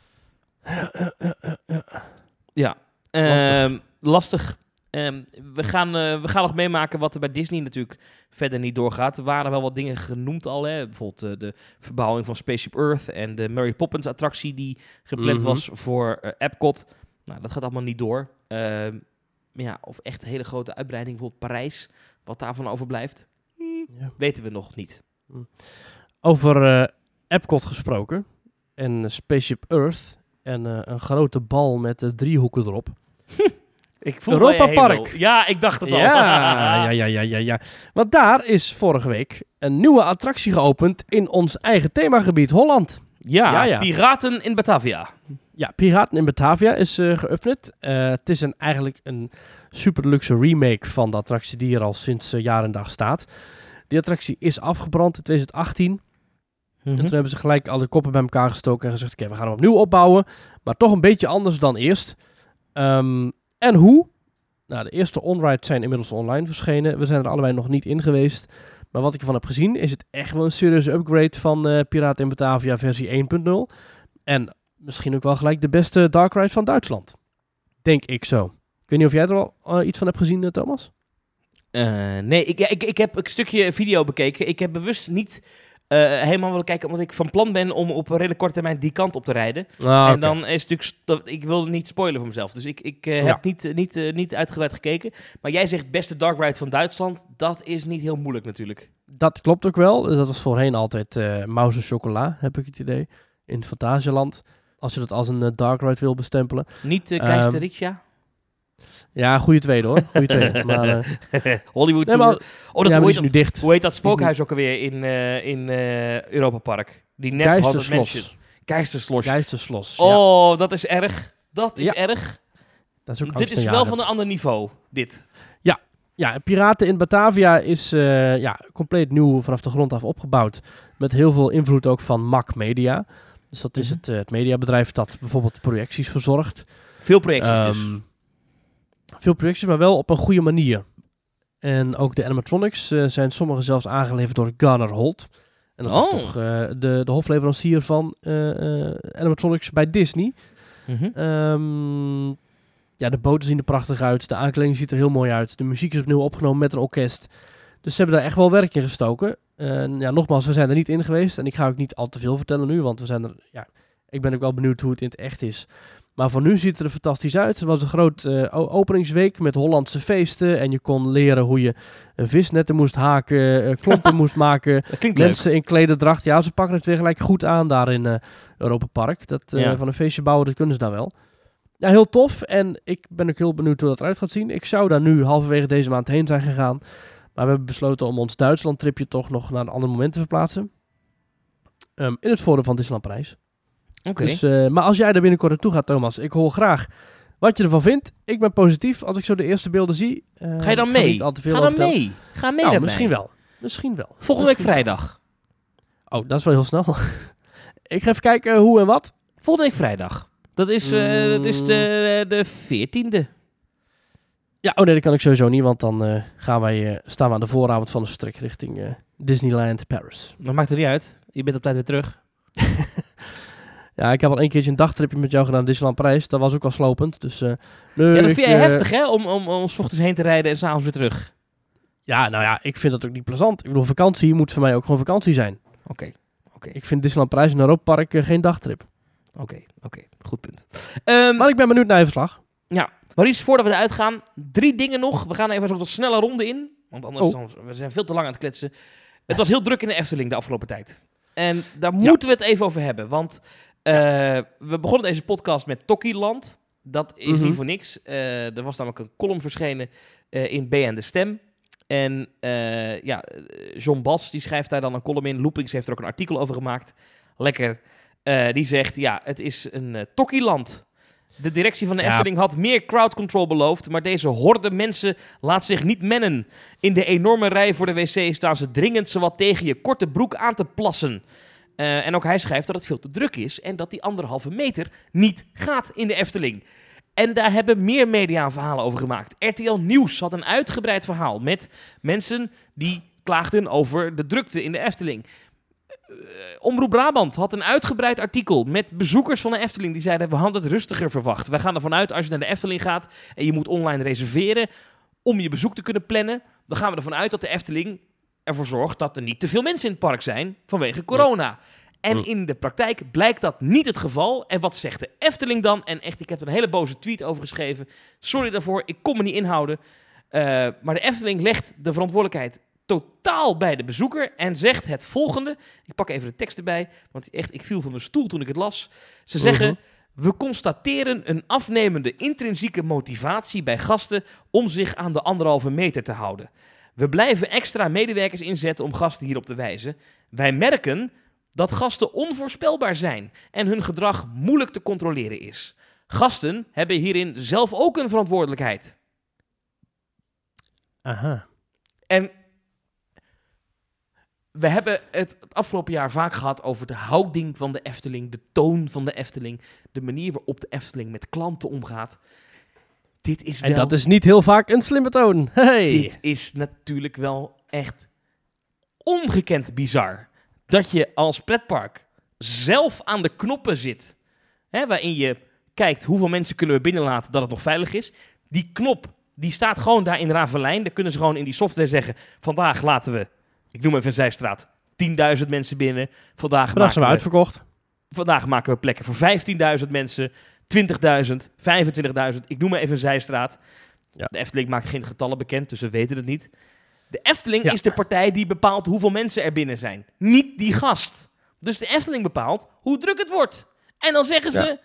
Ja, Lastig. Ehm, lastig. Ehm, we, gaan, eh, we gaan nog meemaken wat er bij Disney natuurlijk verder niet doorgaat. Er waren wel wat dingen genoemd al. Hè? Bijvoorbeeld de verbouwing van Spaceship Earth en de Mary Poppins attractie die gepland Mhm. was voor Epcot. Nou, dat gaat allemaal niet door. Ehm, ja, of echt een hele grote uitbreiding, bijvoorbeeld Parijs, wat daarvan overblijft, ja. weten we nog niet. Over eh, Epcot gesproken. En Spaceship Earth. En eh, een grote bal met eh, driehoeken erop. Ik voel Europa Park. Ja, ik dacht het al. Ja, ja, ja, ja, ja, ja. Want daar is vorige week een nieuwe attractie geopend in ons eigen themagebied Holland. Ja, Ja, ja. Piraten in Batavia. Ja, Piraten in Batavia is. Eh, het is een, eigenlijk een super luxe remake van de attractie die er al sinds eh, jaar en dag staat. Die attractie is afgebrand in 2018. En toen hebben ze gelijk alle koppen bij elkaar gestoken en gezegd: Oké, we gaan hem opnieuw opbouwen. Maar toch een beetje anders dan eerst. Ehm, en hoe? Nou, de eerste on-rides zijn inmiddels online verschenen. We zijn er allebei nog niet in geweest. Maar wat ik ervan heb gezien, is het echt wel een serieuze upgrade van Piraten in Batavia versie 1.0. En misschien ook wel gelijk de beste dark ride van Duitsland. Denk ik zo. Ik weet niet of jij er al eh, iets van hebt gezien, eh, Thomas? Eh, nee, ik, ja, ik, ik heb een stukje video bekeken. Ik heb bewust niet eh, helemaal willen kijken, omdat ik van plan ben om op een redelijk korte termijn die kant op te rijden. Ah, En dan is het natuurlijk, st- ik wilde niet spoilen voor mezelf. Dus ik, ik Ja. heb niet, niet, niet uitgebreid gekeken. Maar jij zegt beste dark ride van Duitsland. Dat is niet heel moeilijk natuurlijk. Dat klopt ook wel. Dat was voorheen altijd eh Mouse Chocola, heb ik het idee. In Fantasieland. Als je dat als een eh, dark ride wil bestempelen. Niet uh, Ehm, Keizer Riksja? Ja, goede tweede hoor. Goede tweede. Maar, eh, Hollywood nee, maar- oh, dat, ja, hoe, heet dat, nu dicht. hoe heet dat spookhuis ook alweer in, eh in eh Europa Park? Die nep. Geisterslos. Geisterslos. Geisterslos. Ja, Oh, dat is erg. Dat is Ja. erg. dat is ook Dit is wel van een ander niveau, dit. Ja, Piraten in Batavia is eh, ja, compleet nieuw vanaf de grond af opgebouwd. Met heel veel invloed ook van MAC Media. Dus dat is Mhm. het, eh, het mediabedrijf dat bijvoorbeeld projecties verzorgt. Veel projecties dus. Ehm, Veel projecties, maar wel op een goede manier. En ook de animatronics eh, zijn sommige zelfs aangeleverd door Garner Holt. En dat Oh. is toch eh, de, de hofleverancier van animatronics bij Disney. Mhm. Ehm, ja, de boten zien er prachtig uit. De aankleding ziet er heel mooi uit. De muziek is opnieuw opgenomen met een orkest. Dus ze hebben daar echt wel werk in gestoken. Ja, nogmaals, we zijn er niet in geweest. En ik ga ook niet al te veel vertellen nu, want we zijn er... Ja, Ik ben ook wel benieuwd hoe het in het echt is. Maar voor nu ziet het er fantastisch uit. Het was een groot eh, openingsweek met Hollandse feesten. En je kon leren hoe je visnetten moest haken, eh, klompen moest maken. Leuk. Mensen in klederdracht. Ja, ze pakken het weer gelijk goed aan daar in eh Europa Park. Dat, Ja. Van een feestje bouwen, dat kunnen ze daar wel. Ja, heel tof. En ik ben ook heel benieuwd hoe dat eruit gaat zien. Ik zou daar nu halverwege deze maand heen zijn gegaan. Maar we hebben besloten om ons Duitsland-tripje toch nog naar een ander moment te verplaatsen. Ehm, in het voordeel van Disneyland Parijs. Oké. Dus, eh, maar als jij daar binnenkort naartoe gaat, Thomas, ik hoor graag wat je ervan vindt. Ik ben positief als ik zo de eerste beelden zie. Eh, Ga je dan mee? Ga dan mee. Ga mee Nou, misschien wel. Misschien wel. Volgende week vrijdag. Oh, dat is wel heel snel. ik ga even kijken hoe en wat. Volgende week vrijdag. Dat is, eh, dat is de, de 14e. Ja, oh nee, dat kan ik sowieso niet, want dan eh, gaan wij, eh, staan we aan de vooravond van de vertrek richting eh, Disneyland Paris. Dat maakt er niet uit. Je bent op tijd weer terug. Ja, ik heb al een keertje een dagtripje met jou gedaan Disneyland Parijs. Dat was ook al slopend, dus... nee, Ja, dat vind jij heftig, hè? Om, om, om s ochtends heen te rijden en s'avonds weer terug. Ja, nou ja, ik vind dat ook niet plezant. Ik bedoel, vakantie moet voor mij ook gewoon vakantie zijn. Oké, oké, Ik vind Disneyland Parijs en Europa Park geen dagtrip. oké, oké. Goed punt. Ehm Maar ik ben benieuwd naar je verslag. Maurice, voordat we eruit gaan, drie dingen nog. We gaan even zo wat snelle ronde in. Want anders Oh. dan, we zijn veel te lang aan het kletsen. Het was heel druk in de Efteling de afgelopen tijd. En daar moeten we het even over hebben. Want eh, we begonnen deze podcast met Tokkieland. Dat is Mhm. niet voor niks. Eh, er was namelijk een column verschenen eh, in BN De Stem. En ja, John Bas die schrijft daar dan een column in. Loopings heeft er ook een artikel over gemaakt. Lekker. Die zegt, ja, het is een uh, Tokkieland. De directie van de Ja. Efteling had meer crowd control beloofd, maar deze horde mensen laat zich niet mennen. In de enorme rij voor de wc staan ze dringend zowat tegen je korte broek aan te plassen. Eh, en ook hij schrijft dat het veel te druk is en dat die anderhalve meter niet gaat in de Efteling. En daar hebben meer media verhalen over gemaakt. RTL Nieuws had een uitgebreid verhaal met mensen die klaagden over de drukte in de Efteling. Eh, Omroep Brabant had een uitgebreid artikel met bezoekers van de Efteling. Die zeiden, we hadden het rustiger verwacht. Wij gaan ervan uit, als je naar de Efteling gaat en je moet online reserveren om je bezoek te kunnen plannen, dan gaan we ervan uit dat de Efteling ervoor zorgt dat er niet te veel mensen in het park zijn vanwege corona. En in de praktijk blijkt dat niet het geval. En wat zegt de Efteling dan? En echt, ik heb er een hele boze tweet over geschreven. Sorry daarvoor, ik kon me niet inhouden. Eh, maar de Efteling legt de verantwoordelijkheid totaal bij de bezoeker en zegt het volgende. Ik pak even de tekst erbij, want echt, ik viel van de stoel toen ik het las. Ze zeggen, Mhm. we constateren een afnemende intrinsieke motivatie bij gasten om zich aan de anderhalve meter te houden. We blijven extra medewerkers inzetten om gasten hierop te wijzen. Wij merken dat gasten onvoorspelbaar zijn en hun gedrag moeilijk te controleren is. Gasten hebben hierin zelf ook een verantwoordelijkheid. Aha. En we hebben het het afgelopen jaar vaak gehad over de houding van de Efteling, de toon van de Efteling, de manier waarop de Efteling met klanten omgaat. Dit is wel, En dat is niet heel vaak een slimme toon. Hey. dit is natuurlijk wel echt ongekend bizar. Dat je als pretpark zelf aan de knoppen zit, hè, waarin je kijkt hoeveel mensen kunnen we binnenlaten dat het nog veilig is. Die knop, die staat gewoon daar in Ravelijn. Daar kunnen ze gewoon in die software zeggen, vandaag laten we, ik noem even een zijstraat, 10.000 mensen binnen. Vandaag Vandaag zijn we maken we, uitverkocht. vandaag maken we plekken voor 15.000 mensen, 20.000, 25.000. Ik noem maar even een zijstraat. Ja. De Efteling maakt geen getallen bekend, dus we weten het niet. De Efteling Ja. is de partij die bepaalt hoeveel mensen er binnen zijn. Niet die gast. Dus de Efteling bepaalt hoe druk het wordt. En dan zeggen ze, Ja.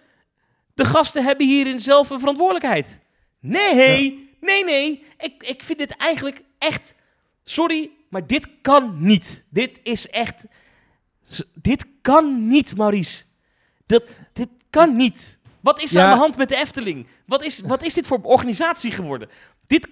de gasten hebben hierin zelf een verantwoordelijkheid. Nee, nee, nee. Ik, ik vind dit eigenlijk echt... Sorry, maar dit kan niet. Dit is echt... Dit kan niet, Maurice. Dat, dit kan niet. Wat is er Ja. aan de hand met de Efteling? Wat is, wat is dit voor organisatie geworden? Dit,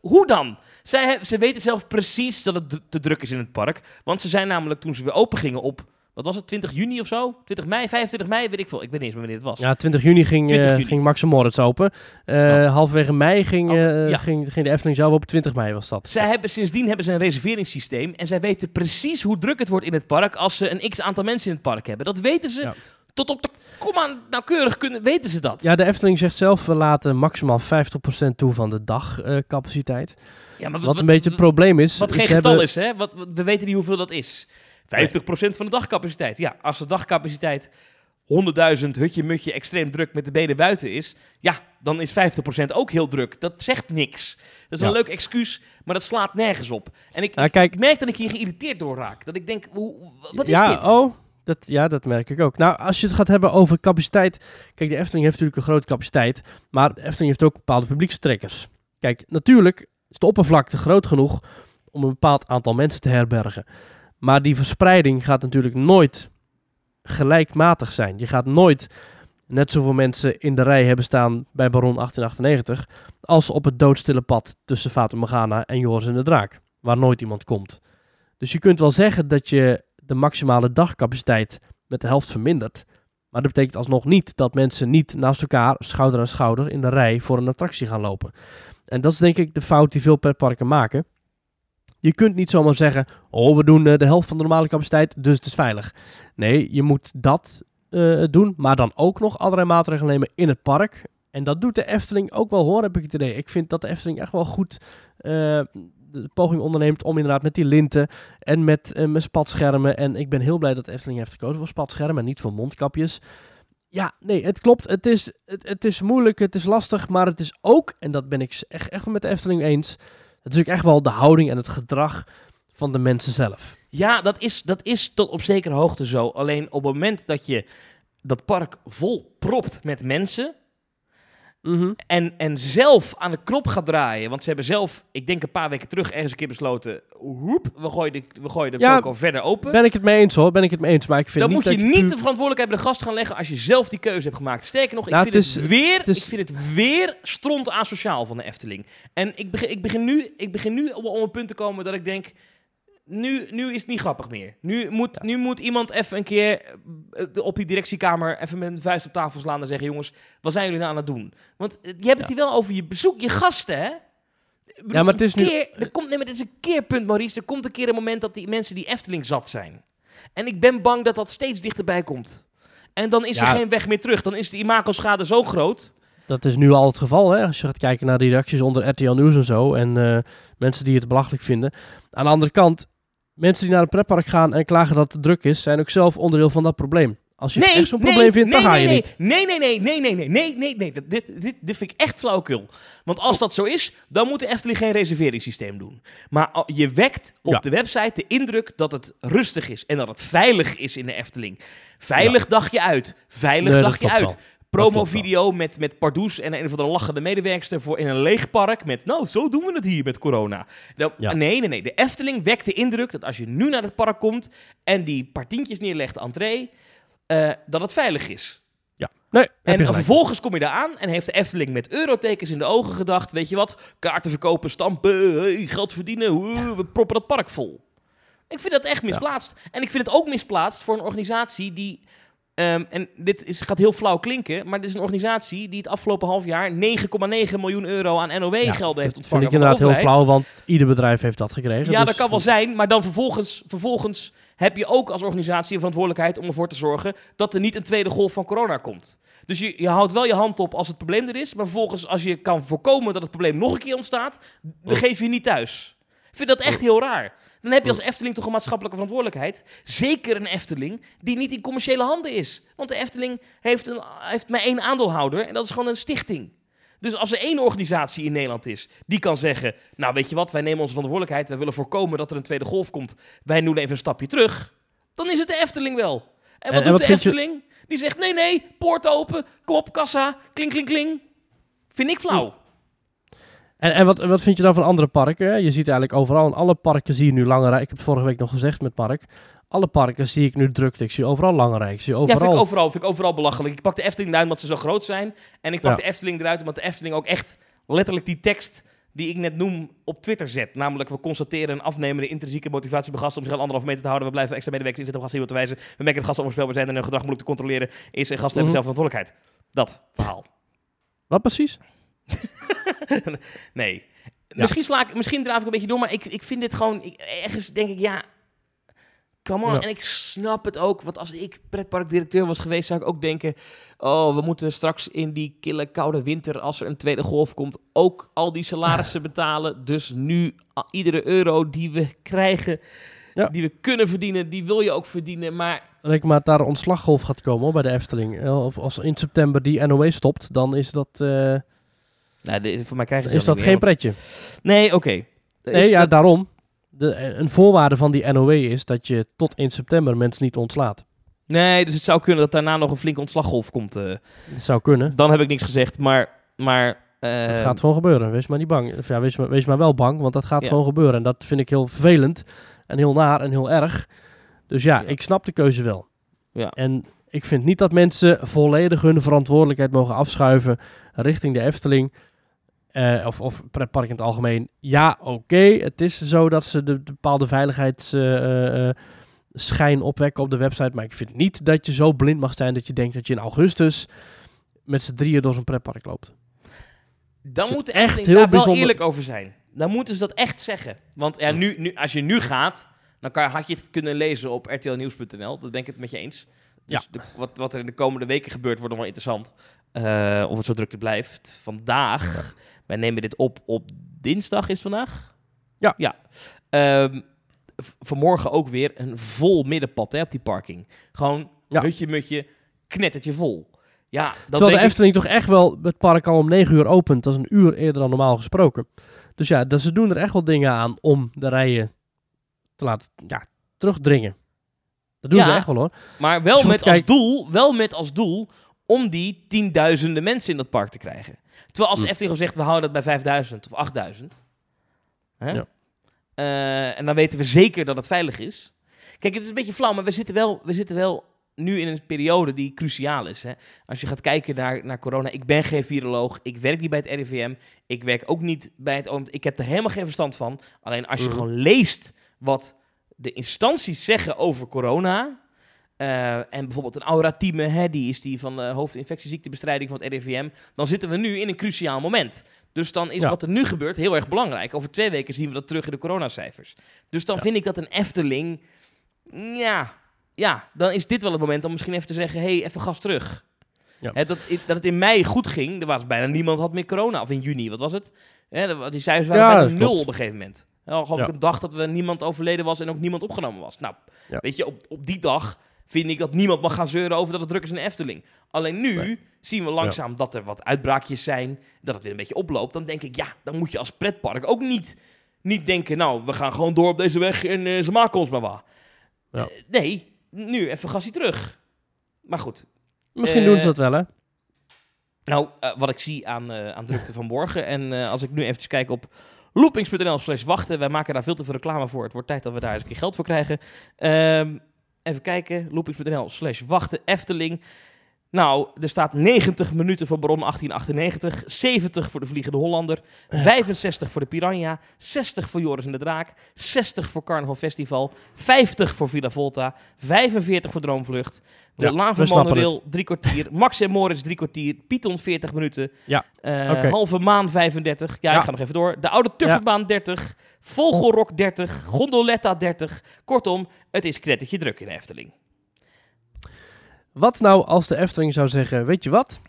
hoe dan? Zij, ze weten zelf precies dat het te druk is in het park. Want ze zijn namelijk toen ze weer open gingen op... Wat was het, 20 juni of zo? 20 mei, 25 mei, weet ik veel. Ik weet niet eens meer wanneer het was. Ja, 20 juni ging, 20 eh, juni. ging Max en Moritz open. Oh. Halverwege mei ging, eh, ja. ging, ging de Efteling zelf op 20 mei was dat. Zij hebben, sindsdien hebben ze een reserveringssysteem. En zij weten precies hoe druk het wordt in het park als ze een x aantal mensen in het park hebben. Dat weten ze Ja. tot op de komma nauwkeurig kunnen, weten ze dat. Ja, de Efteling zegt zelf, we laten maximaal 50% toe van de dagcapaciteit. Ja, maar wat een beetje het probleem is. Wat geen getal hebben- is, hè? Wat- we weten niet hoeveel dat is. 50% van de dagcapaciteit. Ja, als de dagcapaciteit 100.000 hutje mutje extreem druk met de benen buiten is, ja, dan is 50% ook heel druk. Dat zegt niks. Dat is een leuk excuus, maar dat slaat nergens op. En ik, Nou, kijk, ik merk dat ik hier geïrriteerd door raak. Dat ik denk, hoe, wat is ja, dit? Oh, dat, ja, dat merk ik ook. Nou, als je het gaat hebben over capaciteit. Kijk, de Efteling heeft natuurlijk een grote capaciteit. Maar de Efteling heeft ook bepaalde publiekstrekkers. Kijk, natuurlijk is de oppervlakte groot genoeg om een bepaald aantal mensen te herbergen. Maar die verspreiding gaat natuurlijk nooit gelijkmatig zijn. Je gaat nooit net zoveel mensen in de rij hebben staan bij Baron 1898... als op het doodstille pad tussen Fata Morgana en Joris en de Draak. Waar nooit iemand komt. Dus je kunt wel zeggen dat je de maximale dagcapaciteit met de helft vermindert. Maar dat betekent alsnog niet dat mensen niet naast elkaar, schouder aan schouder, in de rij voor een attractie gaan lopen. En dat is denk ik de fout die veel pretparken maken. Je kunt niet zomaar zeggen, oh we doen eh, de helft van de normale capaciteit, dus het is veilig. Nee, je moet dat eh, doen, maar dan ook nog allerlei maatregelen nemen in het park. En dat doet de Efteling ook wel hoor, heb ik het idee. Ik vind dat de Efteling echt wel goed eh, de poging onderneemt om inderdaad met die linten en met, met spatschermen. En ik ben heel blij dat de Efteling heeft gekozen voor spatschermen en niet voor mondkapjes. Ja, nee, het klopt. Het is, het, het is moeilijk, het is lastig, maar het is ook, en dat ben ik echt, echt met de Efteling eens, het is ook echt wel de houding en het gedrag van de mensen zelf. Ja, dat is, dat is tot op zekere hoogte zo. Alleen op het moment dat je dat park vol propt met mensen... Mhm. En, en zelf aan de knop gaat draaien. Want ze hebben zelf, ik denk een paar weken terug, ergens een keer besloten... Hoep, we gooien de, we gooien de Ja, toko verder open. Ben ik het mee eens hoor, ben ik het mee eens. Maar ik vind Dan niet moet je dat niet de verantwoordelijkheid bij de gast gaan leggen als je zelf die keuze hebt gemaakt. Sterker nog, ik, Nou, vind, het het is- weer, het is- ik vind het weer stront asociaal van de Efteling. En ik begin, ik begin nu, ik begin nu om, om een punt te komen dat ik denk... Nu, nu is het niet grappig meer. Nu moet, nu moet iemand even een keer eh, op die directiekamer even met een vuist op tafel slaan en zeggen: Jongens, wat zijn jullie nou aan het doen? Want eh, je hebt het hier wel over je bezoek, je gasten, hè? Bedoel, Ja, maar het is nu- er komt, nee, maar dit is een keerpunt, Maurice. Er komt een keer een moment dat die mensen die Efteling zat zijn. En ik ben bang dat dat steeds dichterbij komt. En dan is Ja. er geen weg meer terug. Dan is de imagoschade zo groot. Dat is nu al het geval, hè? Als je gaat kijken naar de reacties onder RTL Nieuws en zo. En eh, mensen die het belachelijk vinden. Aan de andere kant, mensen die naar een pretpark gaan en klagen dat het druk is, zijn ook zelf onderdeel van dat probleem. Als je Nee, echt zo'n nee, probleem vindt, nee, dan ga nee, je nee, niet. Nee, nee, nee, nee, nee, nee, nee, nee, nee. Dit, dit, dit vind ik echt flauwekul. Want als dat zo is, dan moet de Efteling geen reserveringssysteem doen. Maar je wekt op Ja. de website de indruk dat het rustig is en dat het veilig is in de Efteling. Veilig dagje uit, veilig dagje uit. wel. Promo-video met, met Pardoes en een of andere lachende medewerkster voor in een leeg park. Met, nou, zo doen we het hier met corona. Dan- Ja. Nee, nee, nee. De Efteling wekt de indruk dat als je nu naar het park komt en die paar tientjes neerlegt, entree, eh, dat het veilig is. Nee, heb En vervolgens kom je daar aan en heeft de Efteling met eurotekens in de ogen gedacht, weet je wat, kaarten verkopen, stampen, geld verdienen, we proppen dat park vol. Ik vind dat echt misplaatst. En ik vind het ook misplaatst voor een organisatie die, ehm, en dit is, gaat heel flauw klinken, maar dit is een organisatie die het afgelopen half jaar 9,9 miljoen euro aan NOW-gelden heeft dat ontvangen vind ik inderdaad heel flauw, want ieder bedrijf heeft dat gekregen. Ja, dus- dat kan wel zijn, maar dan vervolgens, vervolgens heb je ook als organisatie een verantwoordelijkheid om ervoor te zorgen dat er niet een tweede golf van corona komt. Dus je, je houdt wel je hand op als het probleem er is, maar vervolgens als je kan voorkomen dat het probleem nog een keer ontstaat, dan Oh. geef je je niet thuis. Ik vind dat echt heel raar. Dan heb je als Efteling toch een maatschappelijke verantwoordelijkheid. Zeker een Efteling die niet in commerciële handen is. Want de Efteling heeft, een, heeft maar één aandeelhouder en dat is gewoon een stichting. Dus als er één organisatie in Nederland is die kan zeggen: Nou, weet je wat, wij nemen onze verantwoordelijkheid, wij willen voorkomen dat er een tweede golf komt, wij doen even een stapje terug, dan is het de Efteling wel. En wat En- en doet wat de je- Efteling? Die zegt: Nee, nee, poort open, kom op, kassa, kling, kling, kling. Vind ik flauw. En, en wat, wat vind je dan van andere parken? Je ziet eigenlijk overal, in alle parken zie je nu lange rij. Ik heb het vorige week nog gezegd met Mark. Alle parken zie ik nu drukte. Ik zie overal lange rij. Ik zie Ja, overal... vind ik overal, vind ik overal belachelijk. Ik pak de Efteling eruit omdat ze zo groot zijn. En ik pak Ja. de Efteling eruit omdat de Efteling ook echt letterlijk die tekst die ik net noem op Twitter zet. Namelijk, we constateren een afnemende intrinsieke motivatie bij gasten om zich aan anderhalf meter te houden. We blijven extra medewerkers inzetten om gasten te wijzen. We merken dat gasten onvoorspelbaar zijn en hun gedrag moeilijk te controleren is. En gasten hebben Mhm. zelf verantwoordelijkheid. Dat verhaal. Wat precies? Nee. Misschien, sla ik, misschien draaf ik een beetje door, maar ik, ik vind dit gewoon... Ik, ergens denk ik, ja... Come on. Ja. En ik snap het ook, want als ik pretparkdirecteur was geweest... zou ik ook denken... Oh, we moeten straks in die kille, koude winter... als er een tweede golf komt... ook al die salarissen betalen. Dus nu, iedere euro die we krijgen... Ja. die we kunnen verdienen, die wil je ook verdienen. Maar Reken maar dat daar een ontslaggolf gaat komen hoor, bij de Efteling. Eh, of Als in september die NOW stopt, dan is dat, eh, nou, de- voor mij krijgen ze is dat geen pretje. Nee, oké. Nee, ja, dat- daarom. De, eh, een voorwaarde van die NOW is dat je tot in september mensen niet ontslaat. nee, dus het zou kunnen dat daarna nog een flinke ontslaggolf komt. eh. Dat zou kunnen. dan heb ik niks gezegd, maar... maar Het gaat gewoon gebeuren. Wees maar niet bang. Of ja, wees, maar, wees maar wel bang, want dat gaat Ja. gewoon gebeuren. En dat vind ik heel vervelend en heel naar en heel erg. Dus ja, Ja. ik snap de keuze wel. Ja. En ik vind niet dat mensen volledig hun verantwoordelijkheid mogen afschuiven richting de Efteling. Eh, of, of pretpark in het algemeen. Ja, oké. Het is zo dat ze de, de bepaalde veiligheidsschijn opwekken op de website. Maar ik vind niet dat je zo blind mag zijn dat je denkt dat je in augustus met z'n drieën door zo'n pretpark loopt. Dan moet echt Efteling heel daar wel eerlijk over zijn. Dan moeten ze dat echt zeggen. Want ja, nu, nu, als je nu gaat, dan kan, had je het kunnen lezen op rtlnieuws.nl. Dat ben ik het met je eens. Dus de- wat, wat er in de komende weken gebeurt, wordt nog wel interessant. Eh, of het zo druk blijft. Vandaag, wij nemen dit op op dinsdag, is vandaag? Ja. Ja. Ehm, vanmorgen ook weer een vol middenpad hè, op die parking. Gewoon Ja. hutje mutje, knettertje vol. Ja, dan Terwijl de ik, Efteling toch echt wel het park al om 9 uur opent. Dat is een uur eerder dan normaal gesproken. Dus ja, dus ze doen er echt wel dingen aan om de rijen te laten ja, terugdringen. Dat doen Ja. ze echt wel hoor. Maar wel met als doel, wel met als doel om die tienduizenden mensen in dat park te krijgen. Terwijl als de Hm. Efteling zegt, we houden dat bij 5000 of 8000. Hè? Ja. Eh, en dan weten we zeker dat het veilig is. Kijk, het is een beetje flauw, maar we zitten wel, we zitten wel nu in een periode die cruciaal is. Hè? Als je gaat kijken naar, naar corona, ik ben geen viroloog, ik werk niet bij het RIVM, ik werk ook niet bij het OMT, ik heb er helemaal geen verstand van. Alleen als je Mhm. gewoon leest wat de instanties zeggen over corona, eh, en bijvoorbeeld een Aura Thieme, hè, die is die van de hoofdinfectieziektebestrijding van het RIVM, dan zitten we nu in een cruciaal moment. Dus dan is Ja. wat er nu gebeurt heel erg belangrijk. Over twee weken zien we dat terug in de coronacijfers. Dus dan Ja. vind ik dat een Efteling, ja, ja, dan is dit wel het moment om misschien even te zeggen, hey, even gas terug. Ja. Hè, dat, dat het in mei goed ging, er was bijna niemand had meer corona. Of in juni, wat was het? Die cijfers waren bijna nul klopt. op een gegeven moment. Al geloof ik een dag dat we niemand overleden was en ook niemand opgenomen was. Nou, weet je, op, op die dag vind ik dat niemand mag gaan zeuren over dat het druk is in de Efteling. Alleen nu Nee. zien we langzaam dat er wat uitbraakjes zijn, dat het weer een beetje oploopt. Dan denk ik, ja, dan moet je als pretpark ook niet, niet denken, nou, we gaan gewoon door op deze weg en eh, ze maken ons maar wat. Ja. Eh, nee, nu even gassie terug. Maar goed, Misschien doen ze dat wel hè. nou, eh, wat ik zie aan, aan drukte van morgen. En als ik nu eventjes kijk op loopings.nl slash wachten. Wij maken daar veel te veel reclame voor. Het wordt tijd dat we daar eens een keer geld voor krijgen. Ehm, even kijken. loopings.nl slash wachten. Efteling. Nou, er staat 90 minuten voor Baron 1898. 70 voor de Vliegende Hollander. 65 voor de Piranha. 60 voor Joris en de Draak. 60 voor Carnaval Festival. 50 voor Villa Volta. 45 voor Droomvlucht. De Ja, Lava Monorail, drie kwartier. Max en Moritz, drie kwartier. Python, 40 minuten. Ja, Eh. Halve Maan, 35. Ja, Ja. ik ga nog even door. De Oude Tufferbaan, 30. Vogelrok, 30. Gondoletta, 30. Kortom, het is knettertje druk in de Efteling. Wat nou als de Efteling zou zeggen, weet je wat?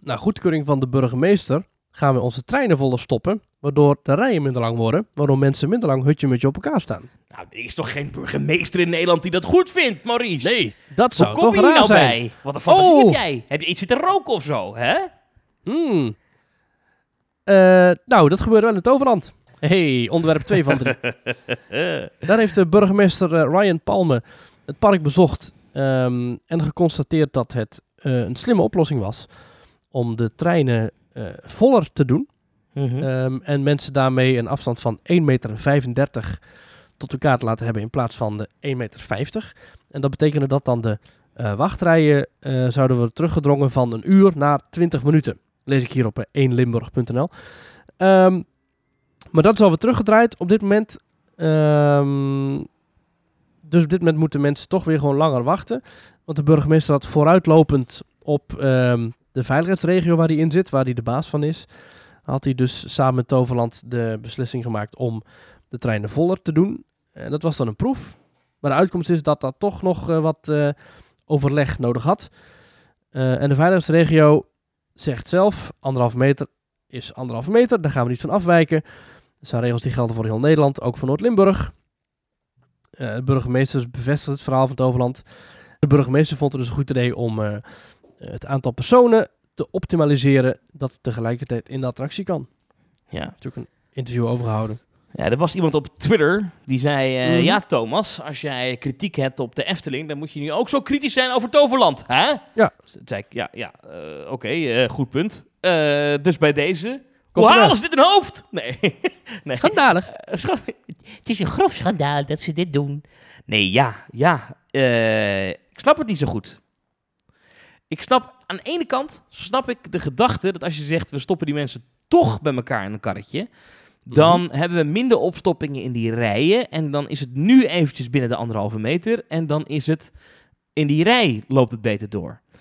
Na goedkeuring van de burgemeester gaan we onze treinen voller stoppen, waardoor de rijen minder lang worden, waardoor mensen minder lang hutje met je op elkaar staan. Nou, er is toch geen burgemeester in Nederland die dat goed vindt, Maurice? Nee, dat zou Hoe kom toch je raar nou zijn. bij? Wat een fantasie Oh. heb jij? Heb je iets zitten roken of zo, hè? Hmm. Eh, nou, dat gebeurde wel in het overland. Hey, onderwerp 2 van 3. Daar heeft de burgemeester eh, Ryan Palme het park bezocht ehm, en geconstateerd dat het eh, een slimme oplossing was om de treinen eh, voller te doen. Mhm. Ehm, en mensen daarmee een afstand van 1,35 meter tot elkaar te laten hebben in plaats van de 1,50 meter. En dat betekende dat dan de eh, wachtrijen zouden worden teruggedrongen van een uur naar 20 minuten. Lees ik hier op eh, 1limburg.nl. Ehm, maar dat is alweer teruggedraaid op dit moment. Dus op dit moment moeten mensen toch weer gewoon langer wachten. Want de burgemeester had vooruitlopend op ehm, de veiligheidsregio waar hij in zit, waar hij de baas van is, had hij dus samen met Toverland de beslissing gemaakt om de treinen voller te doen. En dat was dan een proef. Maar de uitkomst is dat dat toch nog eh, wat eh, overleg nodig had. Eh, en de veiligheidsregio zegt zelf, anderhalve meter is anderhalve meter, daar gaan we niet van afwijken. Dat zijn regels die gelden voor heel Nederland, ook voor Noord-Limburg. Eh, de burgemeester bevestigt het verhaal van Toverland. De burgemeester vond het dus een goed idee om eh, het aantal personen te optimaliseren dat tegelijkertijd in de attractie kan. Ja. natuurlijk een interview overgehouden. Ja, er was iemand op Twitter die zei: eh, Mhm. Ja, Thomas, als jij kritiek hebt op de Efteling, dan moet je nu ook zo kritisch zijn over Toverland. Hè? Ja. Toen zei ik: Ja, ja oké, goed punt. Dus bij deze. Hoe halen ze dit in hun hoofd? Nee. nee. Schandalig. Eh, Het is een grof schandaal dat ze dit doen. Nee, ja, ja. eh, ik snap het niet zo goed. Ik snap, aan de ene kant snap ik de gedachte dat als je zegt, we stoppen die mensen toch bij elkaar in een karretje, dan hebben we minder opstoppingen in die rijen en dan is het nu eventjes binnen de anderhalve meter en dan is het in die rij loopt het beter door. Dat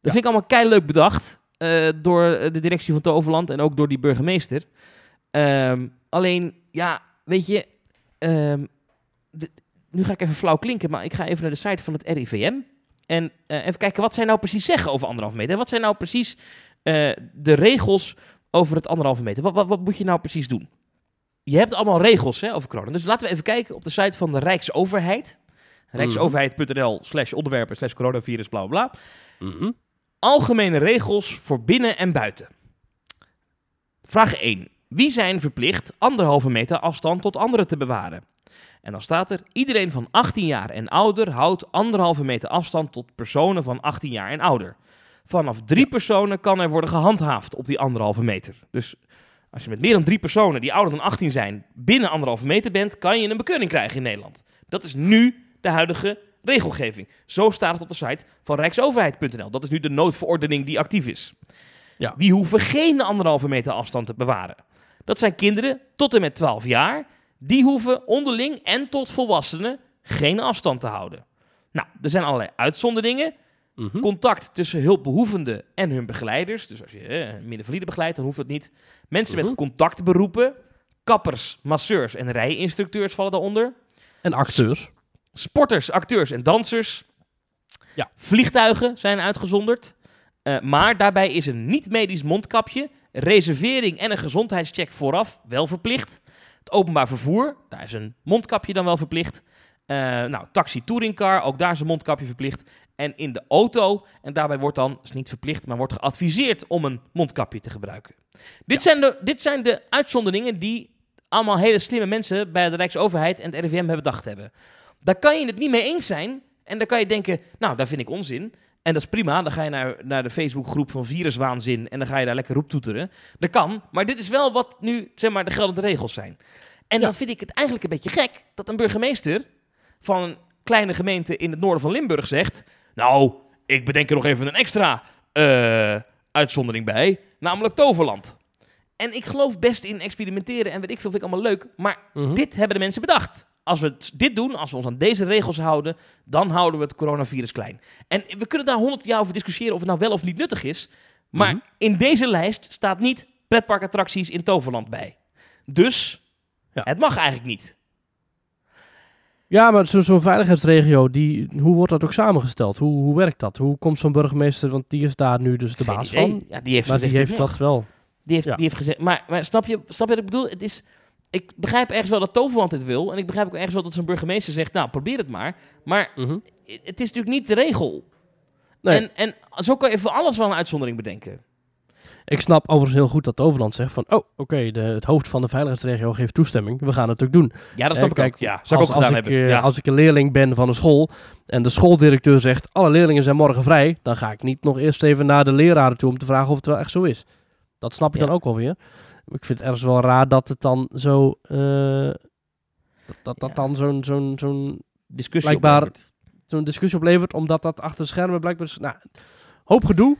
Ja. vind ik allemaal kei leuk bedacht eh, door de directie van Toverland en ook door die burgemeester. Ehm, alleen, ja, weet je, ehm, de- nu ga ik even flauw klinken, maar ik ga even naar de site van het RIVM. En eh, even kijken wat zij nou precies zeggen over anderhalve meter. Wat zijn nou precies eh, de regels over het anderhalve meter? Wat, wat, wat moet je nou precies doen? Je hebt allemaal regels hè, over corona. Dus laten we even kijken op de site van de Rijksoverheid. Rijksoverheid.nl slash onderwerpen slash coronavirus bla bla bla. Mhm. Algemene regels voor binnen en buiten. Vraag 1. Wie zijn verplicht anderhalve meter afstand tot anderen te bewaren? En dan staat er, iedereen van 18 jaar en ouder houdt anderhalve meter afstand tot personen van 18 jaar en ouder. Vanaf drie personen kan er worden gehandhaafd op die anderhalve meter. Dus als je met meer dan drie personen die ouder dan 18 zijn binnen anderhalve meter bent, kan je een bekeuring krijgen in Nederland. Dat is nu de huidige regelgeving. Zo staat het op de site van rijksoverheid.nl. Dat is nu de noodverordening die actief is. Ja. Wie hoeven geen anderhalve meter afstand te bewaren? Dat zijn kinderen tot en met 12 jaar. Die hoeven onderling en tot volwassenen geen afstand te houden. Nou, er zijn allerlei uitzonderingen. Mhm. Contact tussen hulpbehoevenden en hun begeleiders. Dus als je eh, minder valide begeleidt, dan hoeft het niet. Mensen Mhm. met contactberoepen. Kappers, masseurs en rijinstructeurs vallen daaronder. En acteurs. Sporters, acteurs en dansers. Ja. Vliegtuigen zijn uitgezonderd. Eh, maar daarbij is een niet-medisch mondkapje, reservering en een gezondheidscheck vooraf wel verplicht. Het openbaar vervoer, daar is een mondkapje dan wel verplicht. Eh, nou, taxi touringcar, ook daar is een mondkapje verplicht. En in de auto, en daarbij wordt dan, is niet verplicht, maar wordt geadviseerd om een mondkapje te gebruiken. Dit, zijn, de, dit zijn de uitzonderingen die allemaal hele slimme mensen bij de Rijksoverheid en het RIVM hebben bedacht hebben. Daar kan je het niet mee eens zijn. En dan kan je denken, nou, daar vind ik onzin. En dat is prima. Dan ga je naar, naar de Facebookgroep van Viruswaanzin en dan ga je daar lekker roeptoeteren. Dat kan. Maar dit is wel wat nu, zeg maar, de geldende regels zijn. En dan vind ik het eigenlijk een beetje gek dat een burgemeester van een kleine gemeente in het noorden van Limburg zegt... Nou, ik bedenk er nog even een extra eh, uitzondering bij, namelijk Toverland. En ik geloof best in experimenteren en weet ik veel, vind ik allemaal leuk. Maar Mhm. dit hebben de mensen bedacht. Als we dit doen, als we ons aan deze regels houden, dan houden we het coronavirus klein. En we kunnen daar honderd jaar over discussiëren of het nou wel of niet nuttig is. Maar Mhm. in deze lijst staat niet pretparkattracties in Toverland bij. Dus Ja. het mag eigenlijk niet. Ja, maar zo- zo'n veiligheidsregio, die, hoe wordt dat ook samengesteld? Hoe, hoe werkt dat? Hoe komt zo'n burgemeester, want die is daar nu dus de Geen baas idee. van. Ja, die heeft Maar die heeft dat wel. Die heeft, Ja. die heeft gezegd. Maar, maar snap, je, snap je wat ik bedoel? Het is, ik begrijp ergens wel dat Toverland dit wil. En ik begrijp ook ergens wel dat zo'n burgemeester zegt: Nou, probeer het maar. Maar Mhm. het is natuurlijk niet de regel. Nee. En, en zo kan je voor alles wel een uitzondering bedenken. Ik snap overigens heel goed dat Overland zegt van, oh, oké, het hoofd van de veiligheidsregio geeft toestemming. We gaan het ook doen. Ja, dat snap Eh, ik kijk, ook. Ja, zou ik als, ook gedaan als ik, ja. Als ik een leerling ben van een school en de schooldirecteur zegt, alle leerlingen zijn morgen vrij, dan ga ik niet nog eerst even naar de leraren toe om te vragen of het wel echt zo is. Dat snap ik Ja. dan ook wel weer. Ik vind het ergens wel raar dat het dan zo, eh, dat dat, dat Ja. dan zo'n zo'n zo'n Discussie oplevert. zo'n discussie oplevert, omdat dat achter de schermen blijkbaar is. Nou, hoop gedoe.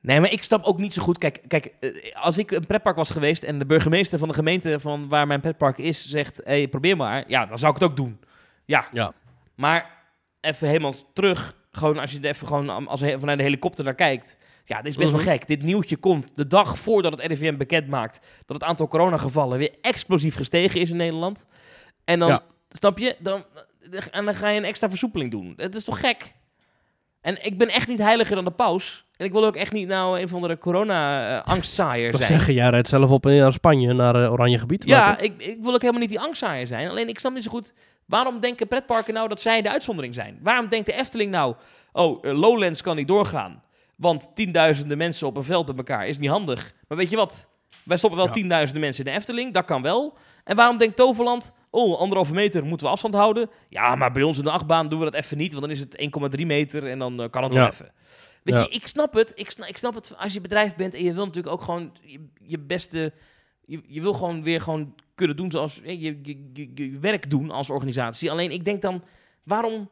Nee, maar ik snap ook niet zo goed. Kijk, kijk eh, als ik een pretpark was geweest en de burgemeester van de gemeente van waar mijn pretpark is zegt: hey, probeer maar. Ja, dan zou ik het ook doen. Ja. Ja. Maar even helemaal terug. Gewoon als je er even gewoon als vanuit de helikopter naar kijkt. Ja, dit is best Mhm. wel gek. Dit nieuwtje komt de dag voordat het RIVM bekend maakt dat het aantal coronagevallen weer explosief gestegen is in Nederland. En dan, Ja. snap je, dan, en dan ga je een extra versoepeling doen. Het is toch gek? En ik ben echt niet heiliger dan de paus. En ik wil ook echt niet nou een van de corona-angstzaaier zijn. zeggen, jij rijdt zelf op naar Spanje, naar eh, Oranje Gebied. Ja, ik, ik wil ook helemaal niet die angstzaaier zijn. Alleen ik snap niet zo goed, waarom denken pretparken nou dat zij de uitzondering zijn? Waarom denkt de Efteling nou, oh, eh, Lowlands kan niet doorgaan, want tienduizenden mensen op een veld bij elkaar is niet handig. Maar weet je wat, wij stoppen wel Ja. tienduizenden mensen in de Efteling, dat kan wel. En waarom denkt Toverland, oh, anderhalve meter moeten we afstand houden? Ja, maar bij ons in de achtbaan doen we dat even niet, want dan is het 1,3 meter en dan eh, kan het wel even. Weet Ja. je, ik snap het. Ik snap, ik snap het als je bedrijf bent en je wil natuurlijk ook gewoon je, je beste... Je, je wil gewoon weer gewoon kunnen doen zoals... Je, je, werk doen als organisatie. Alleen ik denk dan, waarom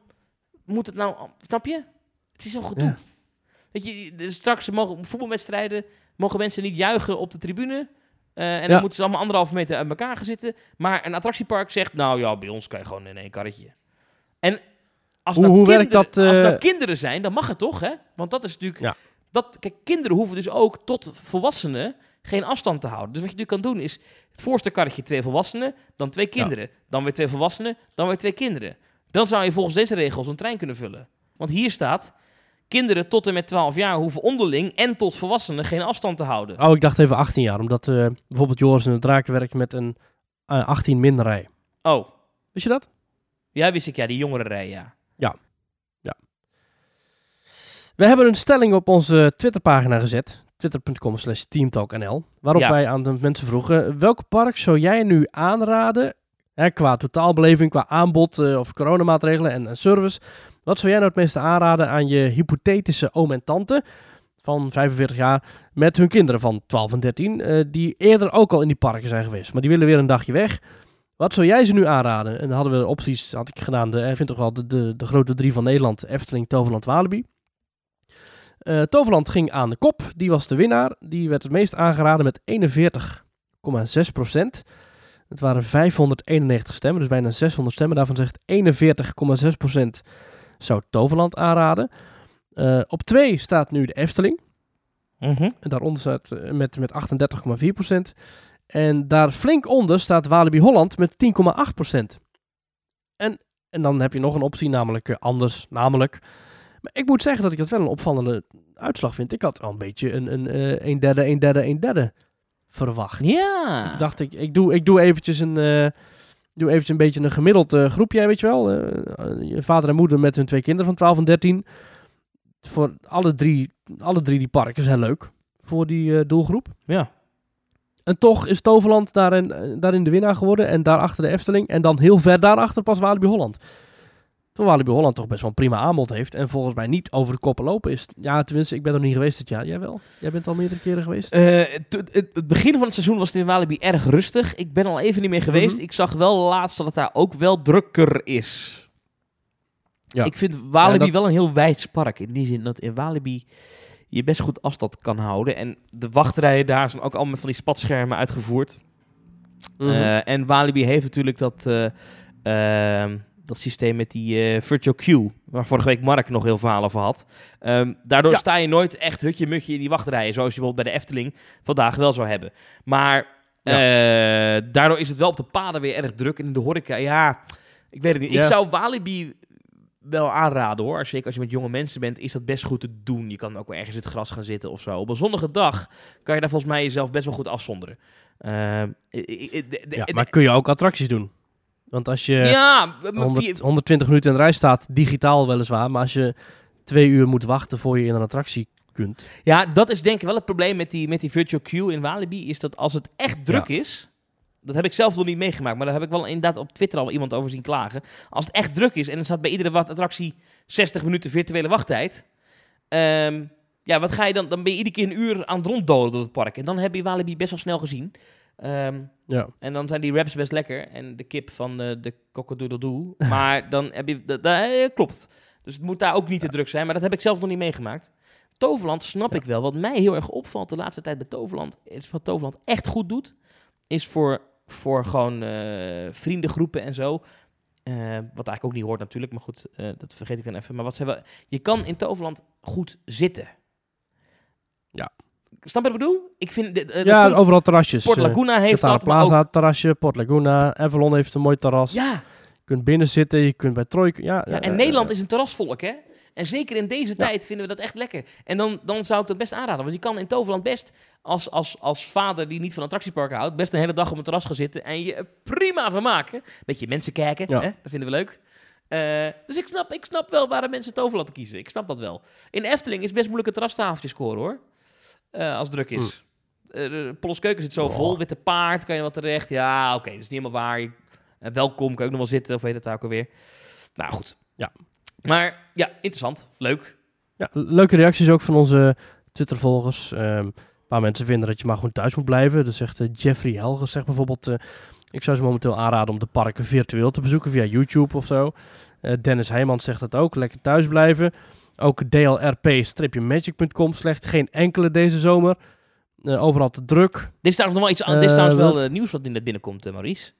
moet het nou... Snap je? Het is zo goed Ja. Weet je, dus straks mogen voetbalwedstrijden... Mogen mensen niet juichen op de tribune... eh, en dan Ja. moeten ze allemaal anderhalve meter uit elkaar gaan zitten. Maar een attractiepark zegt, nou ja, bij ons kan je gewoon in één karretje. En als Hoe- nou hoe werkt kinderen, dat, Als eh, nou kinderen zijn, dan mag het toch, hè? Want dat is natuurlijk... Ja. Dat, kijk, kinderen hoeven dus ook tot volwassenen geen afstand te houden. Dus wat je nu kan doen is het voorste karretje twee volwassenen, dan twee kinderen, dan weer twee volwassenen, dan weer twee kinderen. Dan zou je volgens deze regels een trein kunnen vullen. Want hier staat, kinderen tot en met 12 jaar hoeven onderling en tot volwassenen geen afstand te houden. Oh, ik dacht even 18 jaar, omdat eh, bijvoorbeeld Joris in de Draken werkt met een eh, 18 min rij. Oh, Wist je dat? ja, wist ik, ja, die jongere rij, ja. We hebben een stelling op onze Twitterpagina gezet. Twitter.com slash teamtalknl. Waarop Ja. wij aan de mensen vroegen... Welk park zou jij nu aanraden... Hè, qua totaalbeleving, qua aanbod eh, of coronamaatregelen en, en service. Wat zou jij nou het meeste aanraden aan je hypothetische oom en tante... van 45 jaar met hun kinderen van 12 en 13... eh, die eerder ook al in die parken zijn geweest. Maar die willen weer een dagje weg. Wat zou jij ze nu aanraden? En dan hadden we de opties, had ik gedaan... De, vind toch wel de, de, de grote drie van Nederland... Efteling, Toverland, Walibi. Eh, Toverland ging aan de kop. Die was de winnaar. Die werd het meest aangeraden met 41,6 procent. Het waren 591 stemmen, dus bijna 600 stemmen. Daarvan zegt 41,6 procent zou Toverland aanraden. Eh, op 2 staat nu de Efteling. Mhm. En daaronder staat eh, met, met 38,4 procent. En daar flink onder staat Walibi Holland met 10,8 procent. En, en dan heb je nog een optie, namelijk eh, anders, namelijk... Maar ik moet zeggen dat ik dat wel een opvallende uitslag vind. Ik had al een beetje een, een, een derde, een derde, een derde verwacht. Ja. Dacht, ik, ik, doe, ik doe eventjes een, doe eventjes een beetje een gemiddeld eh, groepje, weet je wel. Eh, eh, je vader en moeder met hun twee kinderen van 12 en 13. Voor alle drie, alle drie die parken zijn leuk voor die doelgroep. Ja. En toch is Toverland daarin, daarin de winnaar geworden. En daarachter de Efteling. En dan heel ver daarachter pas Walibi Holland. Terwijl Walibi Holland toch best wel een prima aanbod heeft. En volgens mij niet over de koppen lopen is. Ja, tenminste, ik ben er niet geweest dit jaar. Jij wel? Jij bent al meerdere keren geweest? Eh, het, begin van het seizoen was het in Walibi erg rustig. Ik ben al even niet meer geweest. Mhm. Ik zag wel laatst dat het daar ook wel drukker is. Ja. Ik vind Walibi Ja, dat- wel een heel wijds park. In die zin dat in Walibi je best goed afstand kan houden. En de wachtrijen daar zijn ook allemaal van die spatschermen uitgevoerd. Mhm. Eh, en Walibi heeft natuurlijk dat, eh, ehm, dat systeem met die eh, virtual queue, waar vorige week Mark nog heel verhaal over had. Ehm, daardoor Ja. sta je nooit echt hutje-mutje in die wachtrijen, zoals je bijvoorbeeld bij de Efteling vandaag wel zou hebben. Maar eh, daardoor is het wel op de paden weer erg druk. En in de horeca, ja, ik weet het niet. Ja. Ik zou Walibi wel aanraden hoor. Zeker als je met jonge mensen bent, is dat best goed te doen. Je kan ook wel ergens in het gras gaan zitten of zo. Op een zonnige dag kan je daar volgens mij jezelf best wel goed afzonderen. Ehm, de- de- ja, maar kun je ook attracties doen? Want als je ja, maar 100, via- 120 minuten in de rij staat, digitaal weliswaar. Maar als je twee uur moet wachten voor je in een attractie kunt. ja, dat is denk ik wel het probleem met die, met die virtual queue in Walibi. Is dat als het echt druk is. Dat heb ik zelf nog niet meegemaakt. Maar daar heb ik wel inderdaad op Twitter al iemand over zien klagen. Als het echt druk is en er staat bij iedere wat attractie 60 minuten virtuele wachttijd. ehm, ja, wat ga je dan? Dan ben je iedere keer een uur aan het ronddolen door het park. En dan heb je Walibi best wel snel gezien. Ehm, Ja. En dan zijn die wraps best lekker. En de kip van eh, de cocodoodle Maar dan heb je... Dat, dat, eh, klopt. Dus het moet daar ook niet te druk zijn. Maar dat heb ik zelf nog niet meegemaakt. Toverland snap Ja. ik wel. Wat mij heel erg opvalt de laatste tijd bij Toverland... is wat Toverland echt goed doet... is voor, voor gewoon eh, vriendengroepen en zo... eh, wat eigenlijk ook niet hoort natuurlijk. Maar goed, dat vergeet ik dan even. Maar wat ze wel... Je kan in Toverland goed zitten. Snap je wat ik bedoel? Ik vind... de- eh, ja, komt- overal terrasjes. Port eh, Laguna heeft dat, maar ook... Plaza terrasje, Port Laguna, Avalon heeft een mooi terras. Ja, Je kunt binnen zitten, je kunt bij Troika. Ja, Ja, en eh, Nederland is een terrasvolk, hè? En zeker in deze tijd vinden we dat echt lekker. En dan, dan zou ik dat best aanraden. Want je kan in Toverland best, als, als, als vader die niet van attractieparken houdt, best een hele dag op een terras gaan zitten en je prima vermaken. Beetje mensen kijken, Ja. hè? dat vinden we leuk. Dus ik snap, ik snap wel waarom mensen Toverland kiezen. Ik snap dat wel. In Efteling is best moeilijk een terrastafeltje scoren, hoor. Eh, als het druk is. Eh, de Polskeuken zit zo Oh. vol. Witte paard, kan je wat terecht. Ja, oké, dat is niet helemaal waar. Je- eh, welkom, kan ook nog wel zitten. Of weet het ook alweer. Nou, goed. Ja. Maar ja, interessant. Leuk. Ja, leuke reacties ook van onze Twitter-volgers. Ehm, een paar mensen vinden dat je maar gewoon thuis moet blijven. Dus zegt eh, Jeffrey Helgers zegt bijvoorbeeld... eh, ik zou ze momenteel aanraden om de parken virtueel te bezoeken via YouTube of zo. Eh, Dennis Heijmans zegt dat ook. Lekker thuis blijven. Ook dlrp-magic.com slecht. Geen enkele deze zomer. Eh, overal te druk. Dit is trouwens nog wel iets aan. dit is Eh, trouwens wel eh, nieuws wat net binnenkomt, eh, Maurice.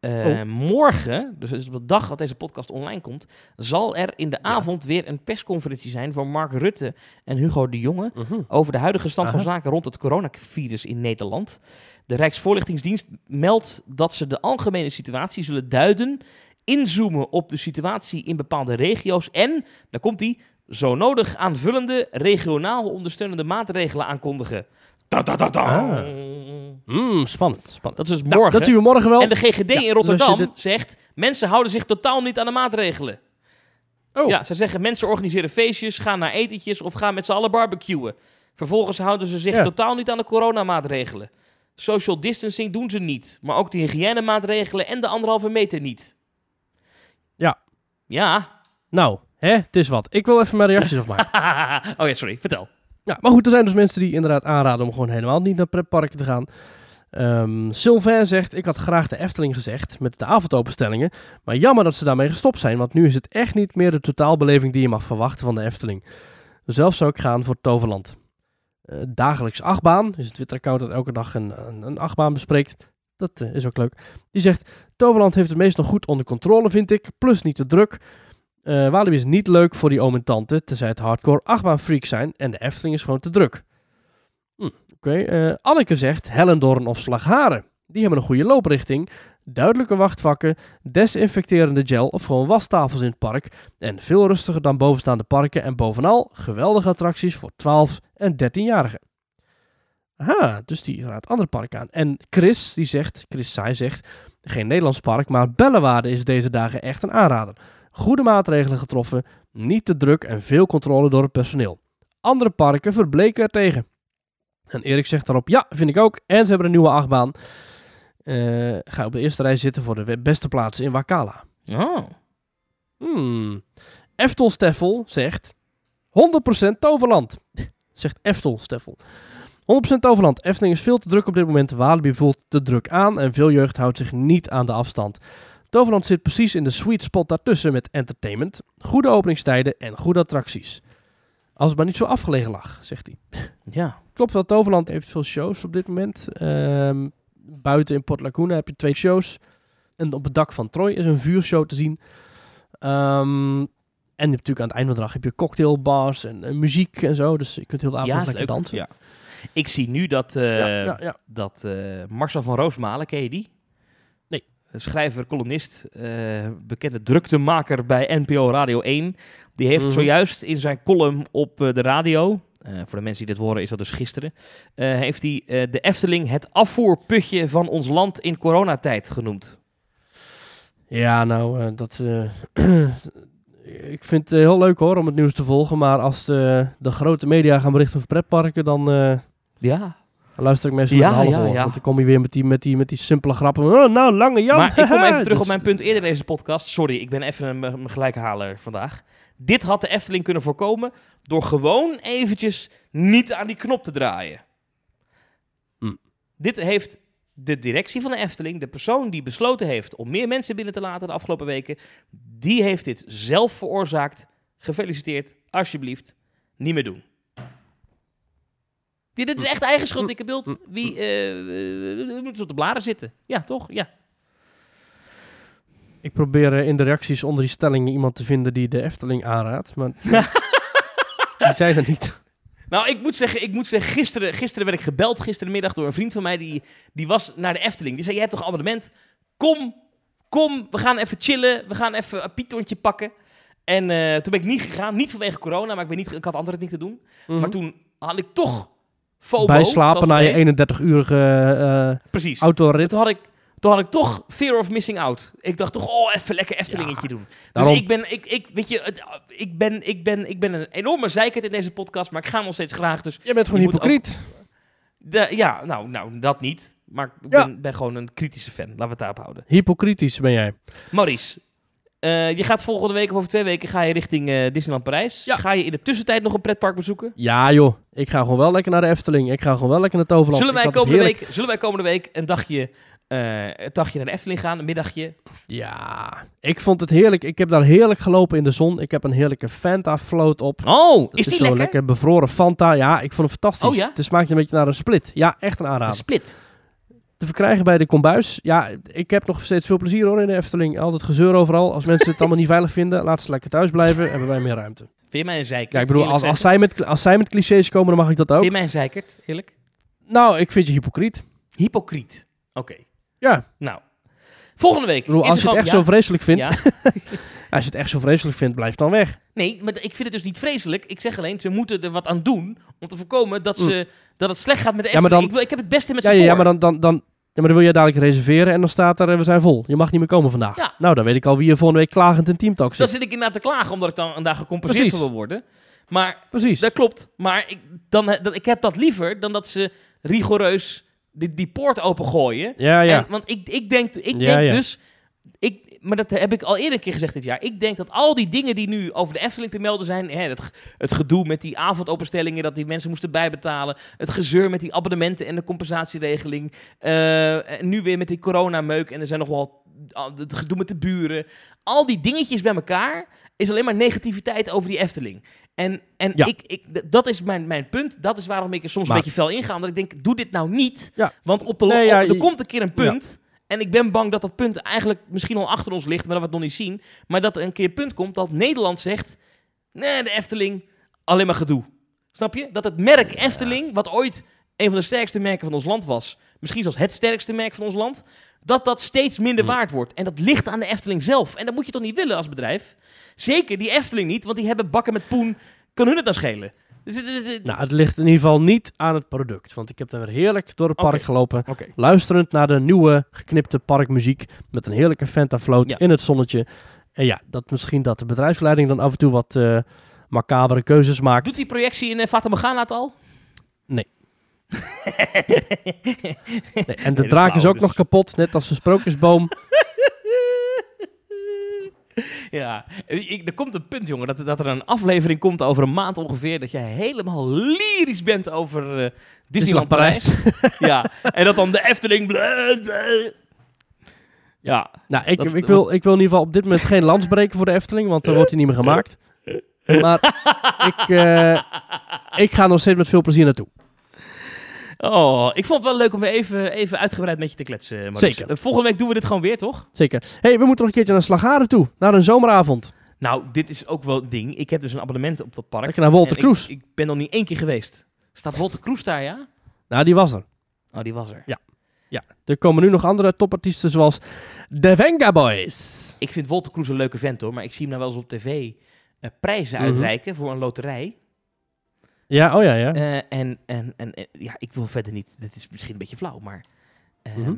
Oh. Morgen, dus is op de dag dat deze podcast online komt, zal er in de avond weer een persconferentie zijn van Mark Rutte en Hugo de Jonge over de huidige stand van zaken rond het coronavirus in Nederland. De Rijksvoorlichtingsdienst meldt dat ze de algemene situatie zullen duiden, inzoomen op de situatie in bepaalde regio's en, daar komt die, zo nodig aanvullende regionaal ondersteunende maatregelen aankondigen. Ta -ta -ta -ta. Ah. Mm, spannend, spannend. Dat is dus Nou, morgen. dat zien we morgen wel. En de GGD Ja, in dus Rotterdam dit- zegt, mensen houden zich totaal niet aan de maatregelen. Oh. Ja, ze zeggen, mensen organiseren feestjes, gaan naar etentjes of gaan met z'n allen barbecuen. Vervolgens houden ze zich Ja. totaal niet aan de coronamaatregelen. Social distancing doen ze niet, maar ook de hygiënemaatregelen en de anderhalve meter niet. Ja. Ja. Nou, hè, het is wat. Ik wil even mijn reacties afmaken. oh ja, sorry, vertel. Ja, maar goed, er zijn dus mensen die inderdaad aanraden om gewoon helemaal niet naar pretparken te gaan. Ehm Sylvain zegt, ik had graag de Efteling gezegd met de avondopenstellingen. Maar jammer dat ze daarmee gestopt zijn, want nu is het echt niet meer de totaalbeleving die je mag verwachten van de Efteling. Zelf zou ik gaan voor Toverland. Eh, dagelijks achtbaan, is het Twitter-account dat elke dag een, een, een achtbaan bespreekt. Dat eh, is ook leuk. Die zegt, Toverland heeft het meest nog goed onder controle, vind ik. Plus niet te druk. Walibi is niet leuk voor die oom en tante, tenzij het hardcore achtbaanfreaks zijn. En de Efteling is gewoon te druk. Hm, Oké, eh, Anneke zegt Hellendoorn of Slagharen. Die hebben een goede looprichting, duidelijke wachtvakken, desinfecterende gel of gewoon wastafels in het park. En veel rustiger dan bovenstaande parken. En bovenal geweldige attracties voor 12 en 13-jarigen. Aha, dus die raadt andere parken aan. En Chris, die zegt, Chris Saai zegt, geen Nederlands park, maar Bellewaarde is deze dagen echt een aanrader. Goede maatregelen getroffen, niet te druk en veel controle door het personeel. Andere parken verbleken er tegen. En Erik zegt daarop, ja, vind ik ook. En ze hebben een nieuwe achtbaan. Eh, ga op de eerste rij zitten voor de beste plaatsen in Wakala. Oh. Hmm. Eftel Steffel zegt 100% Toverland. zegt Eftel Steffel. 100% Toverland. Efteling is veel te druk op dit moment. Walibi voelt te druk aan en veel jeugd houdt zich niet aan de afstand. Toverland zit precies in de sweet spot daartussen met entertainment, goede openingstijden en goede attracties. Als het maar niet zo afgelegen lag, zegt hij. Ja. Klopt wel, Toverland heeft veel shows op dit moment. Ehm, buiten in Port Laguna heb je twee shows. En op het dak van Troy is een vuurshow te zien. Ehm, en natuurlijk aan het einde van de dag heb je cocktailbars en, en muziek en zo. Dus je kunt heel de avond Ja, lekker leuk. dansen. Ja. Ik zie nu dat, eh, ja, dat eh, Marcel van Roosmalen, ken je die? Schrijver, columnist, eh, bekende druktemaker bij NPO Radio 1. Die heeft Mhm. zojuist in zijn column op eh, de radio, eh, voor de mensen die dit horen is dat dus gisteren, heeft hij de Efteling het afvoerputje van ons land in coronatijd genoemd. Ja, nou, dat... ik vind het heel leuk hoor om het nieuws te volgen. Maar als de, de grote media gaan berichten over pretparken, dan... Ja. Dan luister ik meestal Ja, met ja, ja. Want dan kom je weer met die, met die, met die simpele grappen. Oh, nou, lange Jan. Maar ik kom even terug op mijn punt eerder in deze podcast. Sorry, ik ben even een mijn gelijkhaler vandaag. Dit had de Efteling kunnen voorkomen door gewoon eventjes niet aan die knop te draaien. Hm. Dit heeft de directie van de Efteling, de persoon die besloten heeft om meer mensen binnen te laten de afgelopen weken, die heeft dit zelf veroorzaakt. Gefeliciteerd, alsjeblieft, niet meer doen. Ja, dit is echt eigen schuld, dikke beeld. Wie eh, moet op de blaren zitten? Ja, toch? Ja. Ik probeer eh, in de reacties onder die stellingen iemand te vinden die de Efteling aanraadt. Maar die zijn er niet. Nou, ik moet zeggen, ik moet zeggen gisteren, gisteren werd ik gebeld, gisterenmiddag, door een vriend van mij. Die, die was naar de Efteling. Die zei, je hebt toch abonnement? Kom, kom, we gaan even chillen. We gaan even een pythontje pakken. En toen ben ik niet gegaan. Niet vanwege corona, maar ik, ben niet, ik had andere dingen te doen. Mhm. Maar toen had ik toch FOMO. Bijslapen zoals na je heet. 31-urige eh Precies. autorit. Toen had, ik, toen had ik toch fear of missing out. Ik dacht toch, oh, even lekker Eftelingetje doen. Dus daarom. ik ben, ik, ik, weet je, het, ik, ben, ik, ben, ik ben een enorme zeikert in deze podcast, maar ik ga nog steeds graag. Dus Je bent gewoon Je hypocriet. de, ja, nou, nou, dat niet. Maar ik Ja. ben, ben gewoon een kritische fan. Laten we het daarop houden. Hypocritisch ben jij. Maurice, eh, je gaat volgende week of over twee weken ga je richting eh, Disneyland Parijs. Ja. Ga je in de tussentijd nog een pretpark bezoeken? Ja joh, ik ga gewoon wel lekker naar de Efteling. Ik ga gewoon wel lekker naar Toverland. Zullen wij, komende week, zullen wij komende week een dagje, eh, een dagje naar de Efteling gaan? Een middagje? Ja, ik vond het heerlijk. Ik heb daar heerlijk gelopen in de zon. Ik heb een heerlijke Fanta float op. Oh, Dat is die zo'n lekker? bevroren Fanta. Ja, ik vond het fantastisch. Oh ja? Het smaakt een beetje naar een split. Ja, echt een Een aanrader. split. Te verkrijgen bij de kombuis. Ja, ik heb nog steeds veel plezier hoor in de Efteling. Altijd gezeur overal. Als mensen het allemaal niet veilig vinden, laten ze lekker thuis blijven. Hebben wij meer ruimte. Vind je mij een zeikert? Ja, ik bedoel, als, als, zij met, als zij met clichés komen, dan mag ik dat ook. Vind je mij een zeikert, eerlijk? Nou, ik vind je hypocriet. Hypocriet. Oké. Ja, Nou. Volgende week. bedoel, als je het echt zo vreselijk vindt, ja, als je het echt zo vreselijk vindt, blijf dan weg. Nee, maar ik vind het dus niet vreselijk. Ik zeg alleen, ze moeten er wat aan doen om te voorkomen dat, Mm. ze, dat het slecht gaat met de Ja, maar Efteling. dan- ik, wil, ik heb het beste met Ja, ze ja, voor. ja, maar dan, dan, dan, ja, maar dan wil je dadelijk reserveren en dan staat er, eh, we zijn vol. Je mag niet meer komen vandaag. Ja. Nou, dan weet ik al wie je volgende week klagend in Teamtalk Dan zit. zit ik inderdaad te klagen omdat ik dan daar gecompenseerd wil worden. Maar Precies. dat klopt. Maar ik, dan, dat, ik heb dat liever dan dat ze rigoureus die, die poort opengooien. Ja, ja. En, want ik, ik denk, ik Ja, denk ja. dus... Maar dat heb ik al eerder een keer gezegd dit jaar. Ik denk dat al die dingen die nu over de Efteling te melden zijn... Hè, het, het gedoe met die avondopenstellingen... dat die mensen moesten bijbetalen... het gezeur met die abonnementen en de compensatieregeling... eh, nu weer met die coronameuk... en er zijn nog wel het gedoe met de buren... al die dingetjes bij elkaar... is alleen maar negativiteit over die Efteling. En, en Ja. ik, ik, dat is mijn, mijn punt. Dat is waarom ik er soms Maar- een beetje fel inga. Omdat ik denk, doe dit nou niet. Ja. Want op de, Nee, ja, op- er komt een keer een punt... En ik ben bang dat dat punt eigenlijk misschien al achter ons ligt, maar dat we het nog niet zien. Maar dat er een keer een punt komt dat Nederland zegt: nee, de Efteling, alleen maar gedoe. Snap je? Dat het merk Efteling, wat ooit een van de sterkste merken van ons land was, misschien zelfs het sterkste merk van ons land, dat dat steeds minder Hm. waard wordt. En dat ligt aan de Efteling zelf. En dat moet je toch niet willen als bedrijf? Zeker die Efteling niet, want die hebben bakken met poen. Kan hun het dan schelen? Dus, eh, eh, eh, Nou, het ligt in ieder geval niet aan het product. Want ik heb daar weer heerlijk door het park gelopen. Luisterend naar de nieuwe geknipte parkmuziek. Met een heerlijke Fanta float Ja. in het zonnetje. En ja, dat misschien dat de bedrijfsleiding dan af en toe wat eh macabere keuzes maakt. Doet die projectie in uh, Fata Morgana het al? Nee. Nee, en de draak is ook dus. nog kapot, net als de sprookjesboom. Ja, ik, er komt een punt, jongen, dat, dat er een aflevering komt over een maand ongeveer, dat jij helemaal lyrisch bent over eh Disneyland Parijs. ja, en dat dan de Efteling... Ja, Nou, ik, Dat- ik, wil, ik wil in ieder geval op dit moment geen lans breken voor de Efteling, want dan wordt hij niet meer gemaakt. Maar ik, eh, ik ga nog steeds met veel plezier naartoe. Oh, ik vond het wel leuk om weer even, even uitgebreid met je te kletsen. Zeker. Eh, volgende week doen we dit gewoon weer, toch? Zeker. hey, we moeten nog een keertje naar Slagaren toe, naar een zomeravond. Nou, dit is ook wel een ding. Ik heb dus een abonnement op dat park. Lekker naar ik- Kroes. Ik, ben nog niet één keer geweest. Staat Wolter Kroes daar, ja? Nou, die was er. Oh, die was er. Ja, er komen nu nog andere topartiesten zoals de Venga Boys. Ik vind Wolter Kroes een leuke vent, hoor. Maar ik zie hem nou wel eens op tv eh, prijzen Mhm. uitreiken voor een loterij. Ja, oh ja, ja. Eh, en, en, en, en, ja, ik wil verder niet. Dit is misschien een beetje flauw, maar. ehm, Mhm.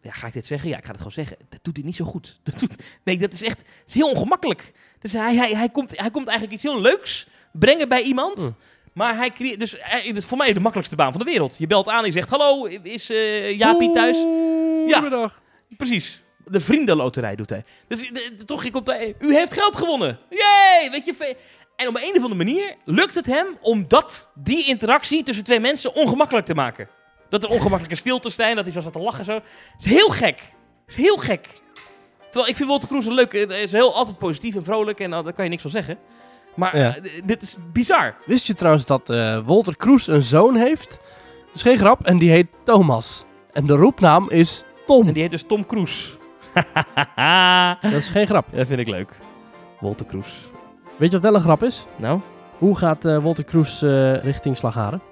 Ja, ga ik dit zeggen? Ja, ik ga het gewoon zeggen. Dat doet hij niet zo goed. Dat doet, nee, dat is echt. Het is heel ongemakkelijk. Dus hij, hij, hij, komt, hij komt eigenlijk iets heel leuks brengen bij iemand. Mm. Maar hij creëert. Dus hij- het is voor mij de makkelijkste baan van de wereld. Je belt aan en je zegt: Hallo, is eh Jaapie thuis? Ja. Goedemiddag. Precies. De vriendenloterij doet hij. Dus eh, de- toch, je komt daar, u heeft geld gewonnen. Yay! Weet je, en op een of andere manier lukt het hem om dat, die interactie tussen twee mensen ongemakkelijk te maken. Dat er ongemakkelijke stilte zijn, dat hij zo zat te lachen zo. Het is heel gek. Het is heel gek. Terwijl ik vind Walter Kroes een leuke, hij is heel altijd positief en vrolijk en uh, daar kan je niks van zeggen. Maar Ja. eh, dit is bizar. Wist je trouwens dat eh Wolter Kroes een zoon heeft? Dat is geen grap. En die heet Thomas. En de roepnaam is Tom. En die heet dus Tom Kroes. Dat is geen grap. dat vind ik leuk. Walter Kroes. Weet je wat wel een grap is? Nou, Hoe gaat eh Wolter Kroes eh, richting Slagharen?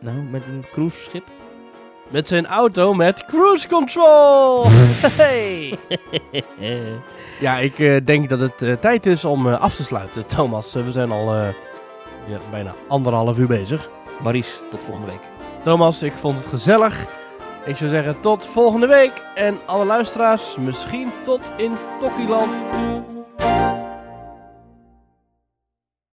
nou, met een cruiseschip. Met zijn auto met cruise control. hey! Ja, ik eh, denk dat het eh, tijd is om eh, af te sluiten. Thomas, eh, we zijn al eh, ja, bijna anderhalf uur bezig. Maries, tot volgende week. Thomas, ik vond het gezellig. Ik zou zeggen tot volgende week. En alle luisteraars, misschien tot in Tokkieland.